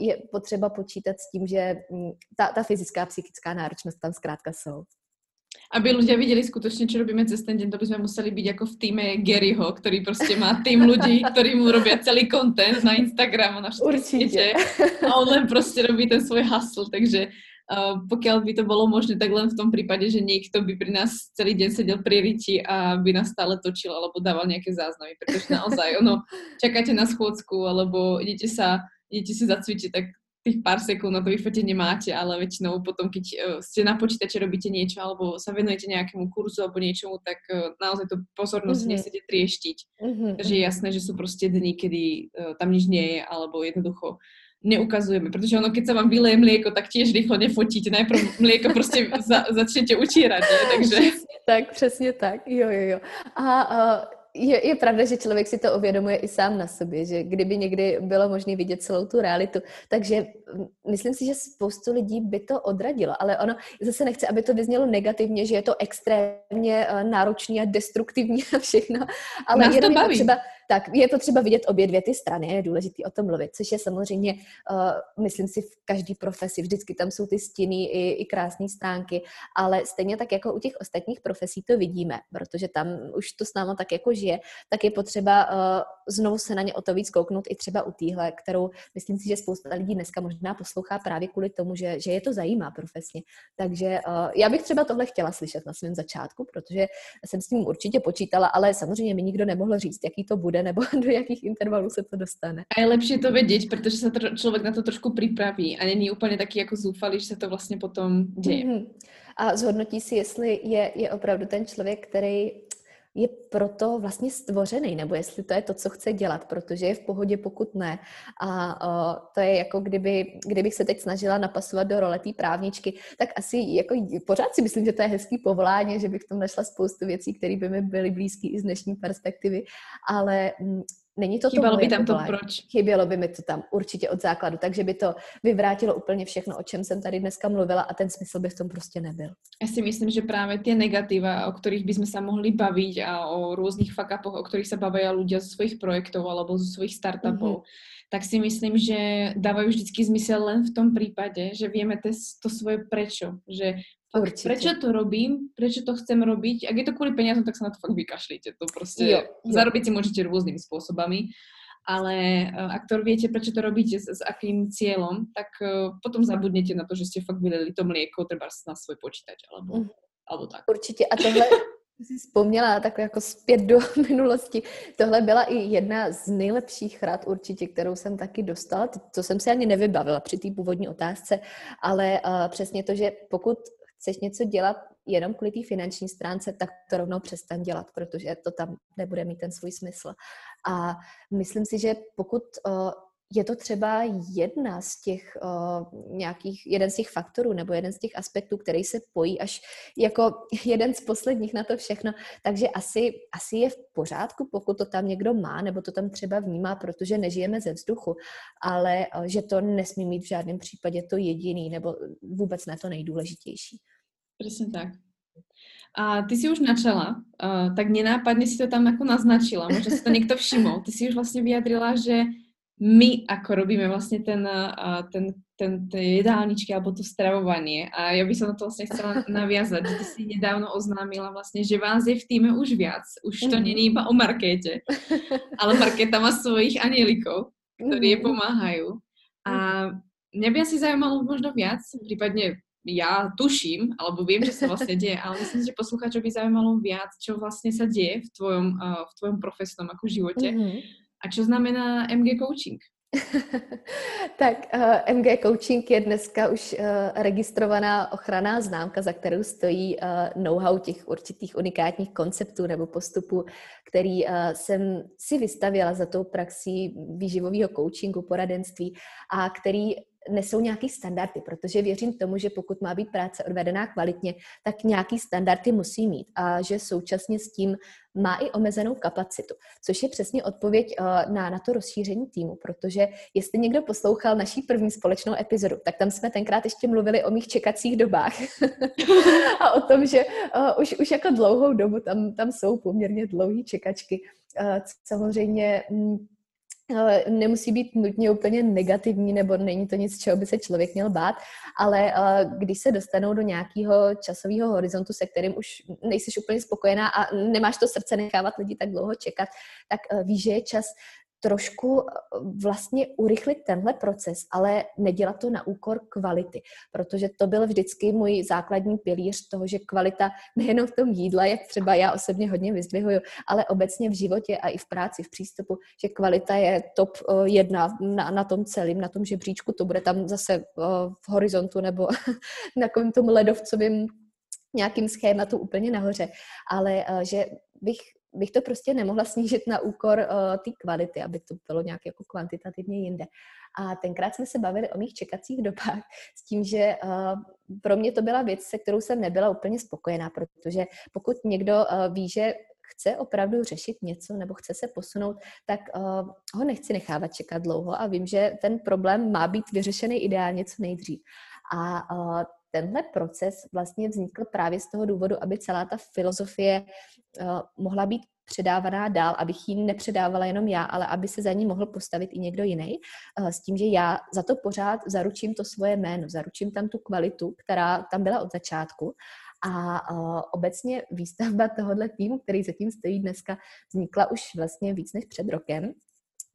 je potřeba počítat s tím, že um, ta, ta fyzická a psychická náročnost tam zkrátka jsou aby ľudia videli skutočne, čo robíme cez ten deň, to by sme museli byť ako v týme Garyho, ktorý proste má tým ľudí, ktorí mu robia celý content na Instagramu, na všetky a on len proste robí ten svoj hustle, takže uh, pokiaľ by to bolo možné, tak len v tom prípade, že niekto by pri nás celý deň sedel pri riti a by nás stále točil alebo dával nejaké záznamy, pretože naozaj ono, čakáte na schôdzku alebo idete sa, idete si zacvičiť, tak tých pár sekúnd na to vyfotenie máte, ale väčšinou potom, keď uh, ste na počítače, robíte niečo alebo sa venujete nejakému kurzu alebo niečomu, tak uh, naozaj to pozornosť mm-hmm. nechcete trieštiť. Mm-hmm. Takže je jasné, že sú proste dny, kedy uh, tam nič nie je alebo jednoducho neukazujeme, protože ono, keď sa vám vyleje mlieko, tak tiež rýchlo nefotíte. Najprv mlieko prostě za, začnete učírať, ne? takže... Přesně tak, přesně tak, jo, jo, jo. A uh, je, je pravda, že člověk si to uvědomuje i sám na sobě, že kdyby někdy bylo možné vidět celou tu realitu. Takže myslím si, že spoustu lidí by to odradilo, ale ono zase nechce, aby to vyznělo negativně, že je to extrémně uh, náročný a destruktivní a všechno. Ale Nás to baví. Třeba, tak je potřeba vidět obě dvě ty strany, je důležité o tom mluvit, což je samozřejmě, uh, myslím si, v každé profesi. Vždycky tam jsou ty stíny i, i krásné stránky, ale stejně tak jako u těch ostatních profesí to vidíme, protože tam už to s náma tak jako žije, tak je potřeba uh, znovu se na ně o to víc kouknout i třeba u téhle, kterou myslím si, že spousta lidí dneska možná poslouchá právě kvůli tomu, že, že je to zajímá profesně. Takže uh, já bych třeba tohle chtěla slyšet na svém začátku, protože jsem s tím určitě počítala, ale samozřejmě mi nikdo nemohl říct, jaký to bude nebo (laughs) do jakých intervalů se to dostane. A je lepší to vědět, protože se člověk na to trošku připraví a není úplně taky jako zoufalý, že se to vlastně potom děje. Mm-hmm. A zhodnotí si, jestli je, je opravdu ten člověk, který je proto vlastně stvořený, nebo jestli to je to, co chce dělat, protože je v pohodě, pokud ne. A o, to je jako kdyby, kdybych se teď snažila napasovat do role té právničky, tak asi jako pořád si myslím, že to je hezký povolání, že bych v tom našla spoustu věcí, které by mi byly blízké i z dnešní perspektivy, ale mm, Není to Chybělo by tam to proč. Chybělo by mi to tam určitě od základu, takže by to vyvrátilo úplně všechno, o čem jsem tady dneska mluvila a ten smysl by v tom prostě nebyl. Já si myslím, že právě ty negativa, o kterých bychom se mohli bavit a o různých fakapoch, o kterých se baví lidé ze svých projektů alebo ze svých startupů, mm-hmm. tak si myslím, že dávají vždycky zmysel len v tom případě, že víme to svoje prečo, že Určitě. Prečo to robím, prečo to chcem robiť. Ak je to kvůli peniazom, tak sa na to fakt vykašlite. To prostě jo, jo. zarobiť si môžete rôznymi spôsobami, ale uh, ak to viete, prečo to robíte, s, s akým cieľom, tak uh, potom zabudnete na to, že ste fakt vylili to mlieko třeba na svůj počítač, alebo, mm. alebo tak. Určitě. A tohle (laughs) si vzpomněla tak jako zpět do (laughs) minulosti. Tohle byla i jedna z nejlepších rad určitě, kterou jsem taky dostala. To jsem si ani nevybavila při té původní otázce, ale uh, přesně to, že pokud chceš něco dělat jenom kvůli té finanční stránce, tak to rovnou přestaň dělat, protože to tam nebude mít ten svůj smysl. A myslím si, že pokud uh, je to třeba jedna z těch uh, nějakých, jeden z těch faktorů nebo jeden z těch aspektů, který se pojí až jako (laughs) jeden z posledních na to všechno. Takže asi, asi je v pořádku, pokud to tam někdo má nebo to tam třeba vnímá, protože nežijeme ze vzduchu, ale uh, že to nesmí mít v žádném případě to jediný nebo vůbec ne to nejdůležitější. Přesně tak. A ty si už načala, uh, tak nenápadně si to tam jako naznačila, možná si to někdo všiml. Ty si už vlastně vyjadrila, že my ako robíme vlastně ten, uh, ten, ten, ten jedálničky alebo to stravovanie. A já bych se na to vlastně chcela naviazat, že ty si nedávno oznámila vlastně, že vás je v týme už viac. Už to mhm. není iba o Markéte, ale Markéta má svojich anielikov, ktorí je mhm. pomáhajú. A mě by asi zajímalo možno viac, případně já tuším, alebo vím, že se vlastně děje, ale myslím si, že posluchačov by zajímalo viac, čo vlastně se děje v tvojom, uh, v tvojom profesnom jako životě mm-hmm. a čo znamená MG Coaching. (laughs) tak uh, eh, MG Coaching je dneska už uh, registrovaná ochranná známka, za kterou stojí uh, know-how těch určitých unikátních konceptů nebo postupů, který uh, jsem si vystavila za tou praxí výživového coachingu, poradenství a který nesou nějaký standardy, protože věřím tomu, že pokud má být práce odvedená kvalitně, tak nějaký standardy musí mít a že současně s tím má i omezenou kapacitu, což je přesně odpověď eh, na, na to rozšíření týmu, protože jestli někdo poslouchal naší první společnou epizodu, tak tam jsme tenkrát ještě mluvili o mých čekacích dobách (laughs) a o tom, že uh, už, už jako dlouhou dobu tam, tam jsou poměrně dlouhé čekačky. Uh, samozřejmě mm, nemusí být nutně úplně negativní, nebo není to nic, čeho by se člověk měl bát, ale když se dostanou do nějakého časového horizontu, se kterým už nejsi úplně spokojená a nemáš to srdce nechávat lidi tak dlouho čekat, tak víš, že je čas trošku eh, vlastně urychlit tenhle proces, ale nedělat to na úkor kvality, protože to byl vždycky můj základní pilíř toho, že kvalita nejenom v tom jídle, jak třeba já osobně hodně vyzdvihuju, ale obecně v životě a i v práci, v přístupu, že kvalita je top eh, jedna na, na tom celém, na tom žebříčku, to bude tam zase eh, v horizontu nebo (laughs) na tom ledovcovém nějakým schématu úplně nahoře, ale že bych bych to prostě nemohla snížit na úkor uh, té kvality, aby to bylo nějak jako kvantitativně jinde. A tenkrát jsme se bavili o mých čekacích dobách s tím, že uh, pro mě to byla věc, se kterou jsem nebyla úplně spokojená, protože pokud někdo uh, ví, že chce opravdu řešit něco nebo chce se posunout, tak uh, ho nechci nechávat čekat dlouho a vím, že ten problém má být vyřešený ideálně co nejdřív. A uh, tenhle proces vlastně vznikl právě z toho důvodu, aby celá ta filozofie uh, mohla být předávaná dál, abych ji nepředávala jenom já, ale aby se za ní mohl postavit i někdo jiný. Uh, s tím, že já za to pořád zaručím to svoje jméno, zaručím tam tu kvalitu, která tam byla od začátku. A uh, obecně výstavba tohohle týmu, který zatím stojí dneska, vznikla už vlastně víc než před rokem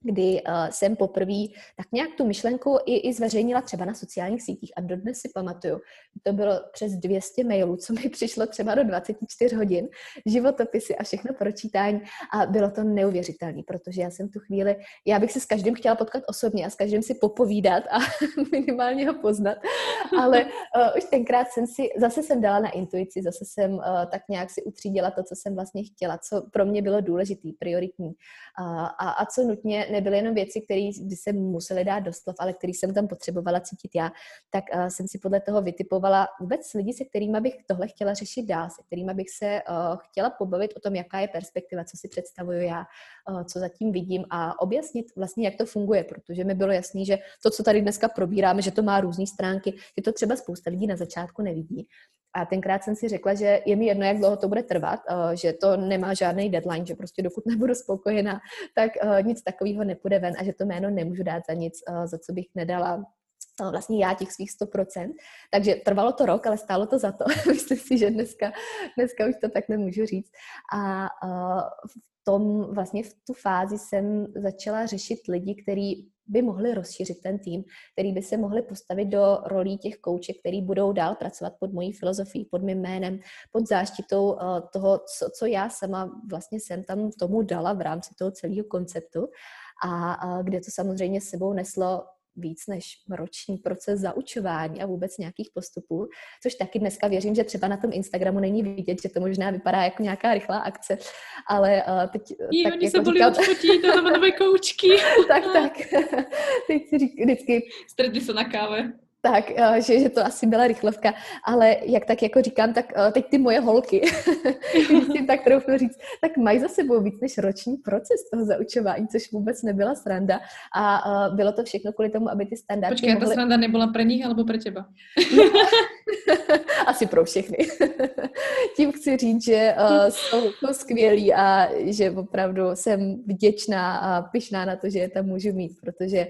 kdy uh, jsem poprvé tak nějak tu myšlenku i, i zveřejnila třeba na sociálních sítích a dodnes si pamatuju, to bylo přes 200 mailů, co mi přišlo třeba do 24 hodin, životopisy a všechno pročítání a bylo to neuvěřitelné, protože já jsem tu chvíli, já bych se s každým chtěla potkat osobně a s každým si popovídat a (laughs) minimálně ho poznat, ale uh, už tenkrát jsem si, zase jsem dala na intuici, zase jsem uh, tak nějak si utřídila to, co jsem vlastně chtěla, co pro mě bylo důležitý, prioritní uh, a, a co nutně nebyly jenom věci, které by se musely dát do slov, ale které jsem tam potřebovala cítit já, tak uh, jsem si podle toho vytipovala vůbec lidi, se kterými bych tohle chtěla řešit dál, se kterými bych se uh, chtěla pobavit o tom, jaká je perspektiva, co si představuju já, uh, co zatím vidím a objasnit vlastně, jak to funguje, protože mi bylo jasný, že to, co tady dneska probíráme, že to má různé stránky, že to třeba spousta lidí na začátku nevidí. A tenkrát jsem si řekla, že je mi jedno, jak dlouho to bude trvat, uh, že to nemá žádný deadline, že prostě dokud nebudu spokojená, tak uh, nic takového nepůjde ven a že to jméno nemůžu dát za nic, uh, za co bych nedala vlastně já těch svých 100%. Takže trvalo to rok, ale stálo to za to. (laughs) Myslím si, že dneska, dneska už to tak nemůžu říct. A v tom, vlastně v tu fázi jsem začala řešit lidi, kteří by mohli rozšířit ten tým, který by se mohli postavit do rolí těch kouček, který budou dál pracovat pod mojí filozofií, pod mým jménem, pod záštitou uh, toho, co, co já sama vlastně jsem tam tomu dala v rámci toho celého konceptu. A uh, kde to samozřejmě sebou neslo víc než roční proces zaučování a vůbec nějakých postupů, což taky dneska věřím, že třeba na tom Instagramu není vidět, že to možná vypadá jako nějaká rychlá akce, ale uh, teď... Jí, tak oni jako se byli říkám... odfotí, to nové (laughs) koučky. tak, tak. (laughs) teď si řík, vždycky... Stretli se na káve tak, eh, že, že to asi byla rychlovka, ale jak tak jako říkám, tak eh, teď ty moje holky, (laughs) když si tak troufnu říct, tak mají za sebou víc než roční proces toho zaučování, což vůbec nebyla sranda a eh, bylo to všechno kvůli tomu, aby ty standardy Počkej, mohly... ta sranda nebyla pro nich alebo pro těba? (laughs) asi pro všechny. (laughs) Tím chci říct, že jsou to skvělí a že opravdu jsem vděčná a pyšná na to, že je tam můžu mít, protože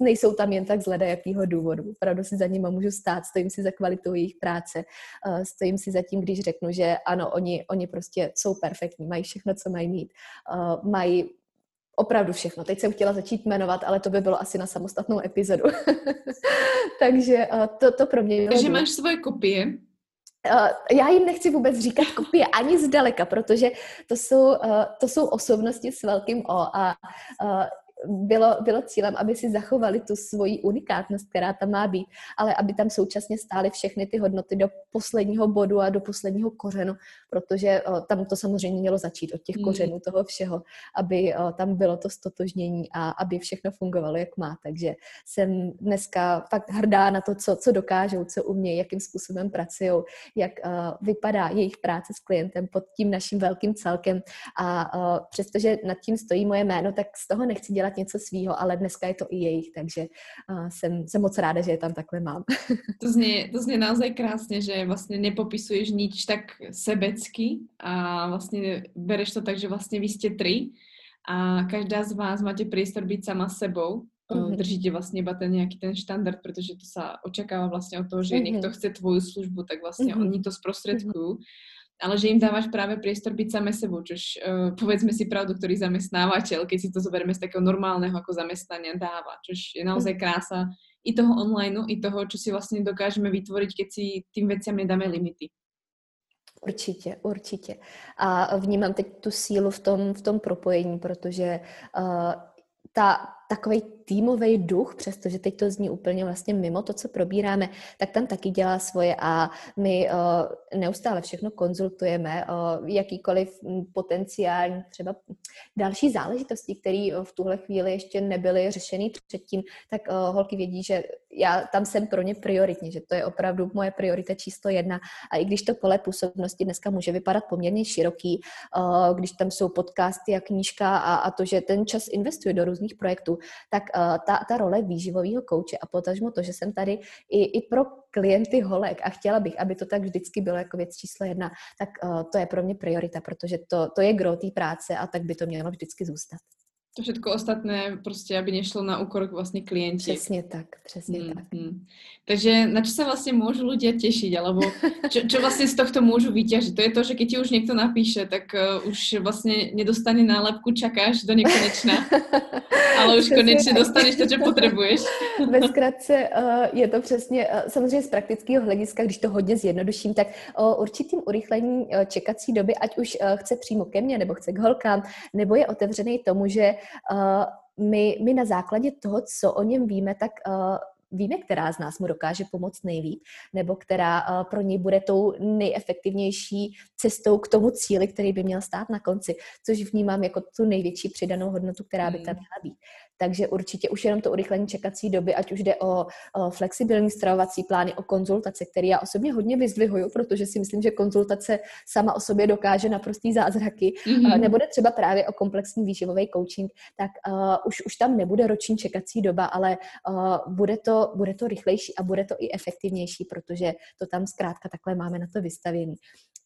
nejsou tam jen tak z jakýho důvodu. Opravdu si za nimi můžu stát, stojím si za kvalitou jejich práce, uh, stojím si za tím, když řeknu, že ano, oni, oni prostě jsou perfektní, mají všechno, co mají mít, uh, mají opravdu všechno. Teď jsem chtěla začít jmenovat, ale to by bylo asi na samostatnou epizodu. (laughs) Takže uh, to, to pro mě. Takže máš svoje kopie? Já jim nechci vůbec říkat kopie ani zdaleka, protože to jsou, to jsou osobnosti s velkým O a bylo, bylo cílem, aby si zachovali tu svoji unikátnost, která tam má být, ale aby tam současně stály všechny ty hodnoty do posledního bodu a do posledního kořenu, protože o, tam to samozřejmě mělo začít od těch mm. kořenů toho všeho, aby o, tam bylo to stotožnění a aby všechno fungovalo, jak má. Takže jsem dneska fakt hrdá na to, co, co dokážou, co umějí, jakým způsobem pracují, jak o, vypadá jejich práce s klientem pod tím naším velkým celkem a přestože nad tím stojí moje jméno, tak z toho nechci dělat dělat něco svýho, ale dneska je to i jejich, takže uh, jsem, jsem moc ráda, že je tam takhle mám. (laughs) to zní, to zní naozaj krásně, že vlastně nepopisuješ nič tak sebecky a vlastně bereš to tak, že vlastně vy jste tři a každá z vás máte priestor být sama sebou, mm-hmm. držíte vlastně iba ten nějaký ten štandard, protože to se očekává vlastně od toho, že mm-hmm. někdo chce tvoju službu, tak vlastně mm-hmm. oni to zprostředkují. Mm-hmm ale že im dávaš práve priestor byť same sebou, čož uh, povedzme si pravdu, ktorý zamestnávateľ, keď si to zoberieme z takého normálneho ako zamestnania dáva, čož je naozaj krása i toho online, i toho, čo si vlastne dokážeme vytvoriť, keď si tým veciam nedáme limity. Určitě, určitě. A vnímám teď tu sílu v tom, v tom propojení, protože uh, ta, takový týmový duch, přestože teď to zní úplně vlastně mimo to, co probíráme, tak tam taky dělá svoje a my uh, neustále všechno konzultujeme, uh, jakýkoliv potenciální třeba další záležitosti, které v tuhle chvíli ještě nebyly řešeny předtím, tak uh, holky vědí, že já tam jsem pro ně prioritně, že to je opravdu moje priorita číslo jedna. A i když to pole působnosti dneska může vypadat poměrně široký, když tam jsou podcasty a knížka a, a to, že ten čas investuje do různých projektů, tak ta, ta role výživového kouče a potažmo to, že jsem tady i, i pro klienty holek a chtěla bych, aby to tak vždycky bylo jako věc číslo jedna, tak uh, to je pro mě priorita, protože to, to je gro té práce a tak by to mělo vždycky zůstat. To všetko ostatné prostě, aby nešlo na úkor vlastně klienti. Přesně tak, přesně mm, tak. Mm. Takže na čo sa vlastně můžu ľudia těšit, alebo (laughs) čo, čo vlastně z tohto můžu vyťažiť? To je to, že keď ti už někdo napíše, tak uh, už vlastně nedostane nálepku, čakáš do nekonečna, (laughs) ale už konečně dostaneš to, co potřebuješ. (laughs) Ve zkratce uh, je to přesně, uh, samozřejmě z praktického hlediska, když to hodně zjednoduším, tak o určitým urychlení uh, čekací doby, ať už uh, chce přímo ke mně, nebo chce k holkám, nebo je otevřený tomu, že uh, my, my na základě toho, co o něm víme, tak uh, víme, která z nás mu dokáže pomoct nejlíp, nebo která uh, pro něj bude tou nejefektivnější cestou k tomu cíli, který by měl stát na konci, což vnímám jako tu největší přidanou hodnotu, která by tam hmm. měla být. Takže určitě už jenom to urychlení čekací doby, ať už jde o, o flexibilní stravovací plány, o konzultace, které já osobně hodně vyzdvihuju, protože si myslím, že konzultace sama o sobě dokáže naprostý zázraky, mm-hmm. nebo jde třeba právě o komplexní výživový coaching, tak uh, už, už tam nebude roční čekací doba, ale uh, bude, to, bude to rychlejší a bude to i efektivnější, protože to tam zkrátka takhle máme na to vystavěný.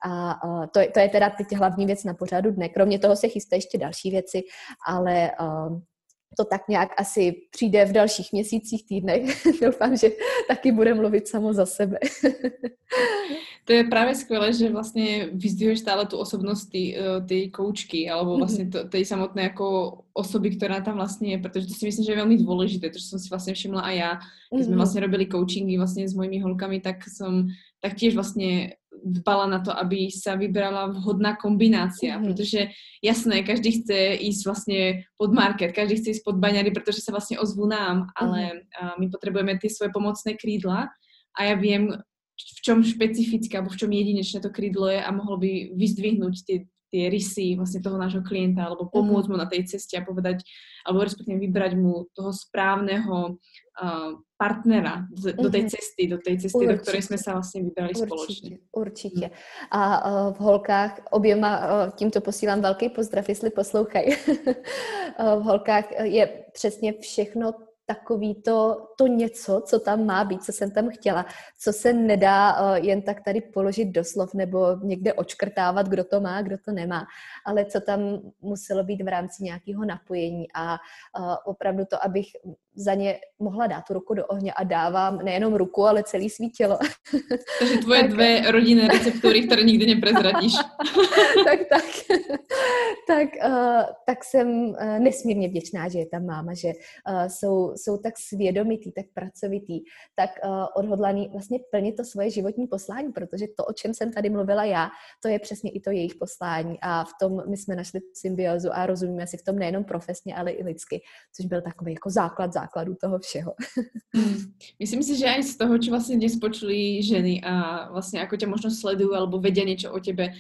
A uh, to, to je teda teď hlavní věc na pořádu dne. Kromě toho se chystají ještě další věci, ale uh, to tak nějak asi přijde v dalších měsících, týdnech. (laughs) Doufám, že taky bude mluvit samo za sebe. (laughs) to je právě skvělé, že vlastně vyzdvihuješ stále tu osobnost ty eh, koučky, alebo vlastně to, tej samotné jako osoby, která tam vlastně je, protože to si myslím, že je velmi důležité, to, jsem si vlastně všimla a já, když jsme mhm. vlastně robili coachingy vlastně s mojimi holkami, tak jsem tak tiež vlastně dbala na to, aby sa vybrala vhodná kombinácia, mm-hmm. protože jasné, každý chce ísť vlastně pod market, každý chce ísť pod baňary, protože se vlastně ozvú nám, ale mm-hmm. my potrebujeme ty svoje pomocné krídla a ja viem, v čom špecifické, alebo v čom jedinečné to krídlo je a mohlo by vyzdvihnúť tie, tie rysy vlastně toho nášho klienta, alebo pomôcť mm-hmm. mu na tej ceste a povedať, alebo respektíve vybrať mu toho správného uh, partnera do, do tej mhm. cesty, do tej cesty, určitě. do které jsme se vlastně vybrali určitě, společně. Určitě. A v holkách oběma tímto posílám velký pozdrav, jestli poslouchají. (laughs) v holkách je přesně všechno takový to, to něco, co tam má být, co jsem tam chtěla, co se nedá jen tak tady položit do slov nebo někde očkrtávat, kdo to má, kdo to nemá, ale co tam muselo být v rámci nějakého napojení a opravdu to, abych za ně mohla dát tu ruku do ohně a dávám nejenom ruku, ale celý svý tělo. (laughs) Takže tvoje tak, dvě rodinné receptury, které nikdy neprezradíš. (laughs) tak, tak. (laughs) tak, uh, tak jsem uh, nesmírně vděčná, že je tam máma, že uh, jsou, jsou tak svědomitý, tak pracovitý, tak uh, odhodlaný vlastně plnit to svoje životní poslání, protože to, o čem jsem tady mluvila já, to je přesně i to jejich poslání a v tom my jsme našli symbiozu a rozumíme si v tom nejenom profesně, ale i lidsky, což byl takový jako základ základu toho všeho. (laughs) Hmm. Myslím si, že aj z toho, čo vlastne dnes počuli ženy a vlastne ako ťa možno sledujú alebo vedia niečo o tebe,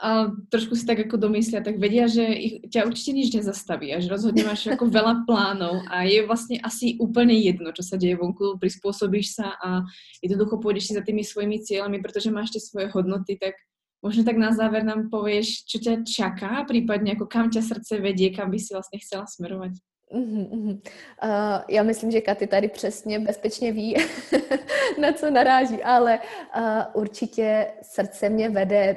a trošku si tak ako domyslia, tak vedia, že ich, ťa určite nič nezastaví a že rozhodne máš ako (laughs) veľa plánov a je vlastne asi úplne jedno, čo sa deje vonku, prispôsobíš sa a jednoducho pôjdeš si za tými svojimi cieľami, pretože máš tie svoje hodnoty, tak možno tak na záver nám povieš, čo ťa čaká, prípadne ako kam ťa srdce vedie, kam by si vlastne chcela smerovať. Uh, já myslím, že Katy tady přesně bezpečně ví, (laughs) na co naráží, ale uh, určitě srdce mě vede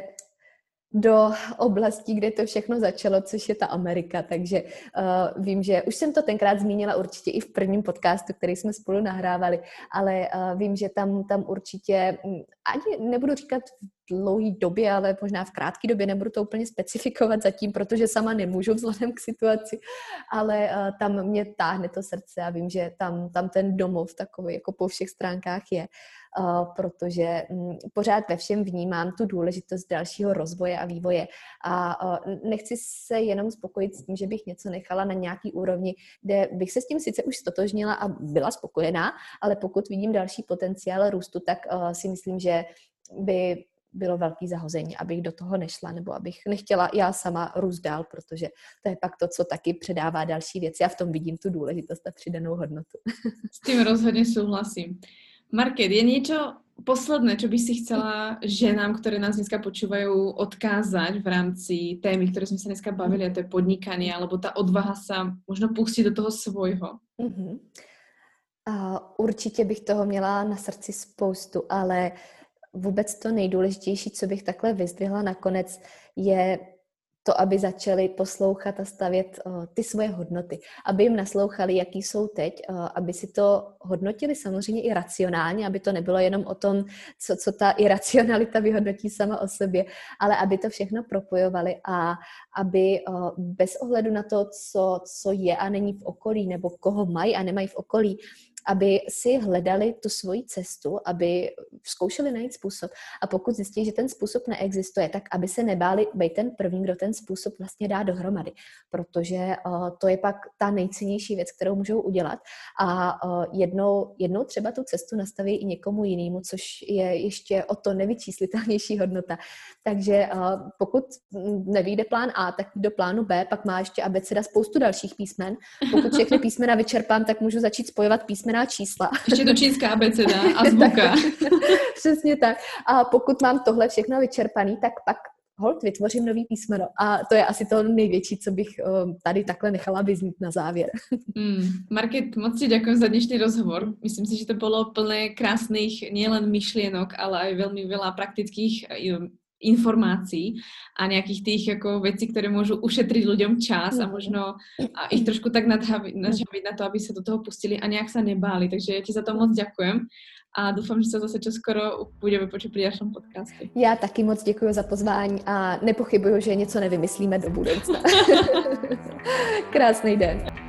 do oblastí, kde to všechno začalo, což je ta Amerika. Takže uh, vím, že už jsem to tenkrát zmínila určitě i v prvním podcastu, který jsme spolu nahrávali, ale uh, vím, že tam, tam určitě, hm, ani nebudu říkat v dlouhé době, ale možná v krátké době, nebudu to úplně specifikovat zatím, protože sama nemůžu vzhledem k situaci, ale uh, tam mě táhne to srdce a vím, že tam, tam ten domov takový jako po všech stránkách je. protože mm, pořád ve všem vnímám tu důležitost dalšího rozvoje a vývoje a nechci se jenom spokojit s tím, že bych něco nechala na nějaký úrovni, kde bych se s tím sice už stotožnila a byla spokojená, ale pokud vidím další potenciál růstu, tak si myslím, že by bylo velký zahození, abych do toho nešla, nebo abych nechtěla já sama růst dál, protože to je pak to, co taky předává další věci a v tom vidím tu důležitost a přidanou hodnotu. S tím rozhodně souhlasím. Market, je něco posledné, čo by si chcela ženám, které nás dneska počúvají, odkázať v rámci témy, které jsme se dneska bavili, a to je podnikání, alebo ta odvaha sa možno pustit do toho svojho? Mm-hmm. Uh, určitě bych toho měla na srdci spoustu, ale vůbec to nejdůležitější, co bych takhle vyzdvihla nakonec, je to, aby začali poslouchat a stavět uh, ty svoje hodnoty, aby jim naslouchali, jaký jsou teď, uh, aby si to hodnotili samozřejmě i racionálně, aby to nebylo jenom o tom, co, co ta (laughs) iracionalita vyhodnotí sama o sobě, ale aby to všechno propojovali a aby uh, bez ohledu na to, co, co je a není v okolí, nebo koho mají a nemají v okolí, aby si hledali tu svoji cestu, aby zkoušeli najít způsob. A pokud zjistí, že ten způsob neexistuje, tak aby se nebáli být ten první, kdo ten způsob vlastně dá dohromady. Protože to je pak ta nejcennější věc, kterou můžou udělat. A jednou, jednou třeba tu cestu nastaví i někomu jinému, což je ještě o to nevyčíslitelnější hodnota. Takže pokud nevíde plán A, tak do plánu B, pak má ještě abeceda spoustu dalších písmen. Pokud všechny písmena vyčerpám, tak můžu začít spojovat písmena písmená čísla. (laughs) Ještě to čínská abeceda a zvuka. (laughs) Přesně tak. A pokud mám tohle všechno vyčerpaný, tak pak hold, vytvořím nový písmeno. A to je asi to největší, co bych um, tady takhle nechala vyznít na závěr. (laughs) Mm, Market, moc si děkuji za dnešní rozhovor. Myslím si, že to bylo plné krásných nielen myšlienok, ale aj veľmi veľa praktických informácií a nejakých tých jako vecí, které môžu ušetriť ľuďom čas a možno a ich trošku tak nadhaviť na to, aby sa do toho pustili a nejak sa nebáli. Takže ja ti za to moc ďakujem a doufám, že se zase čoskoro budeme počuť pri ďalšom podcastu. Já taky moc děkuji za pozvání a nepochybuju, že něco nevymyslíme do budoucna. (laughs) Krásný den.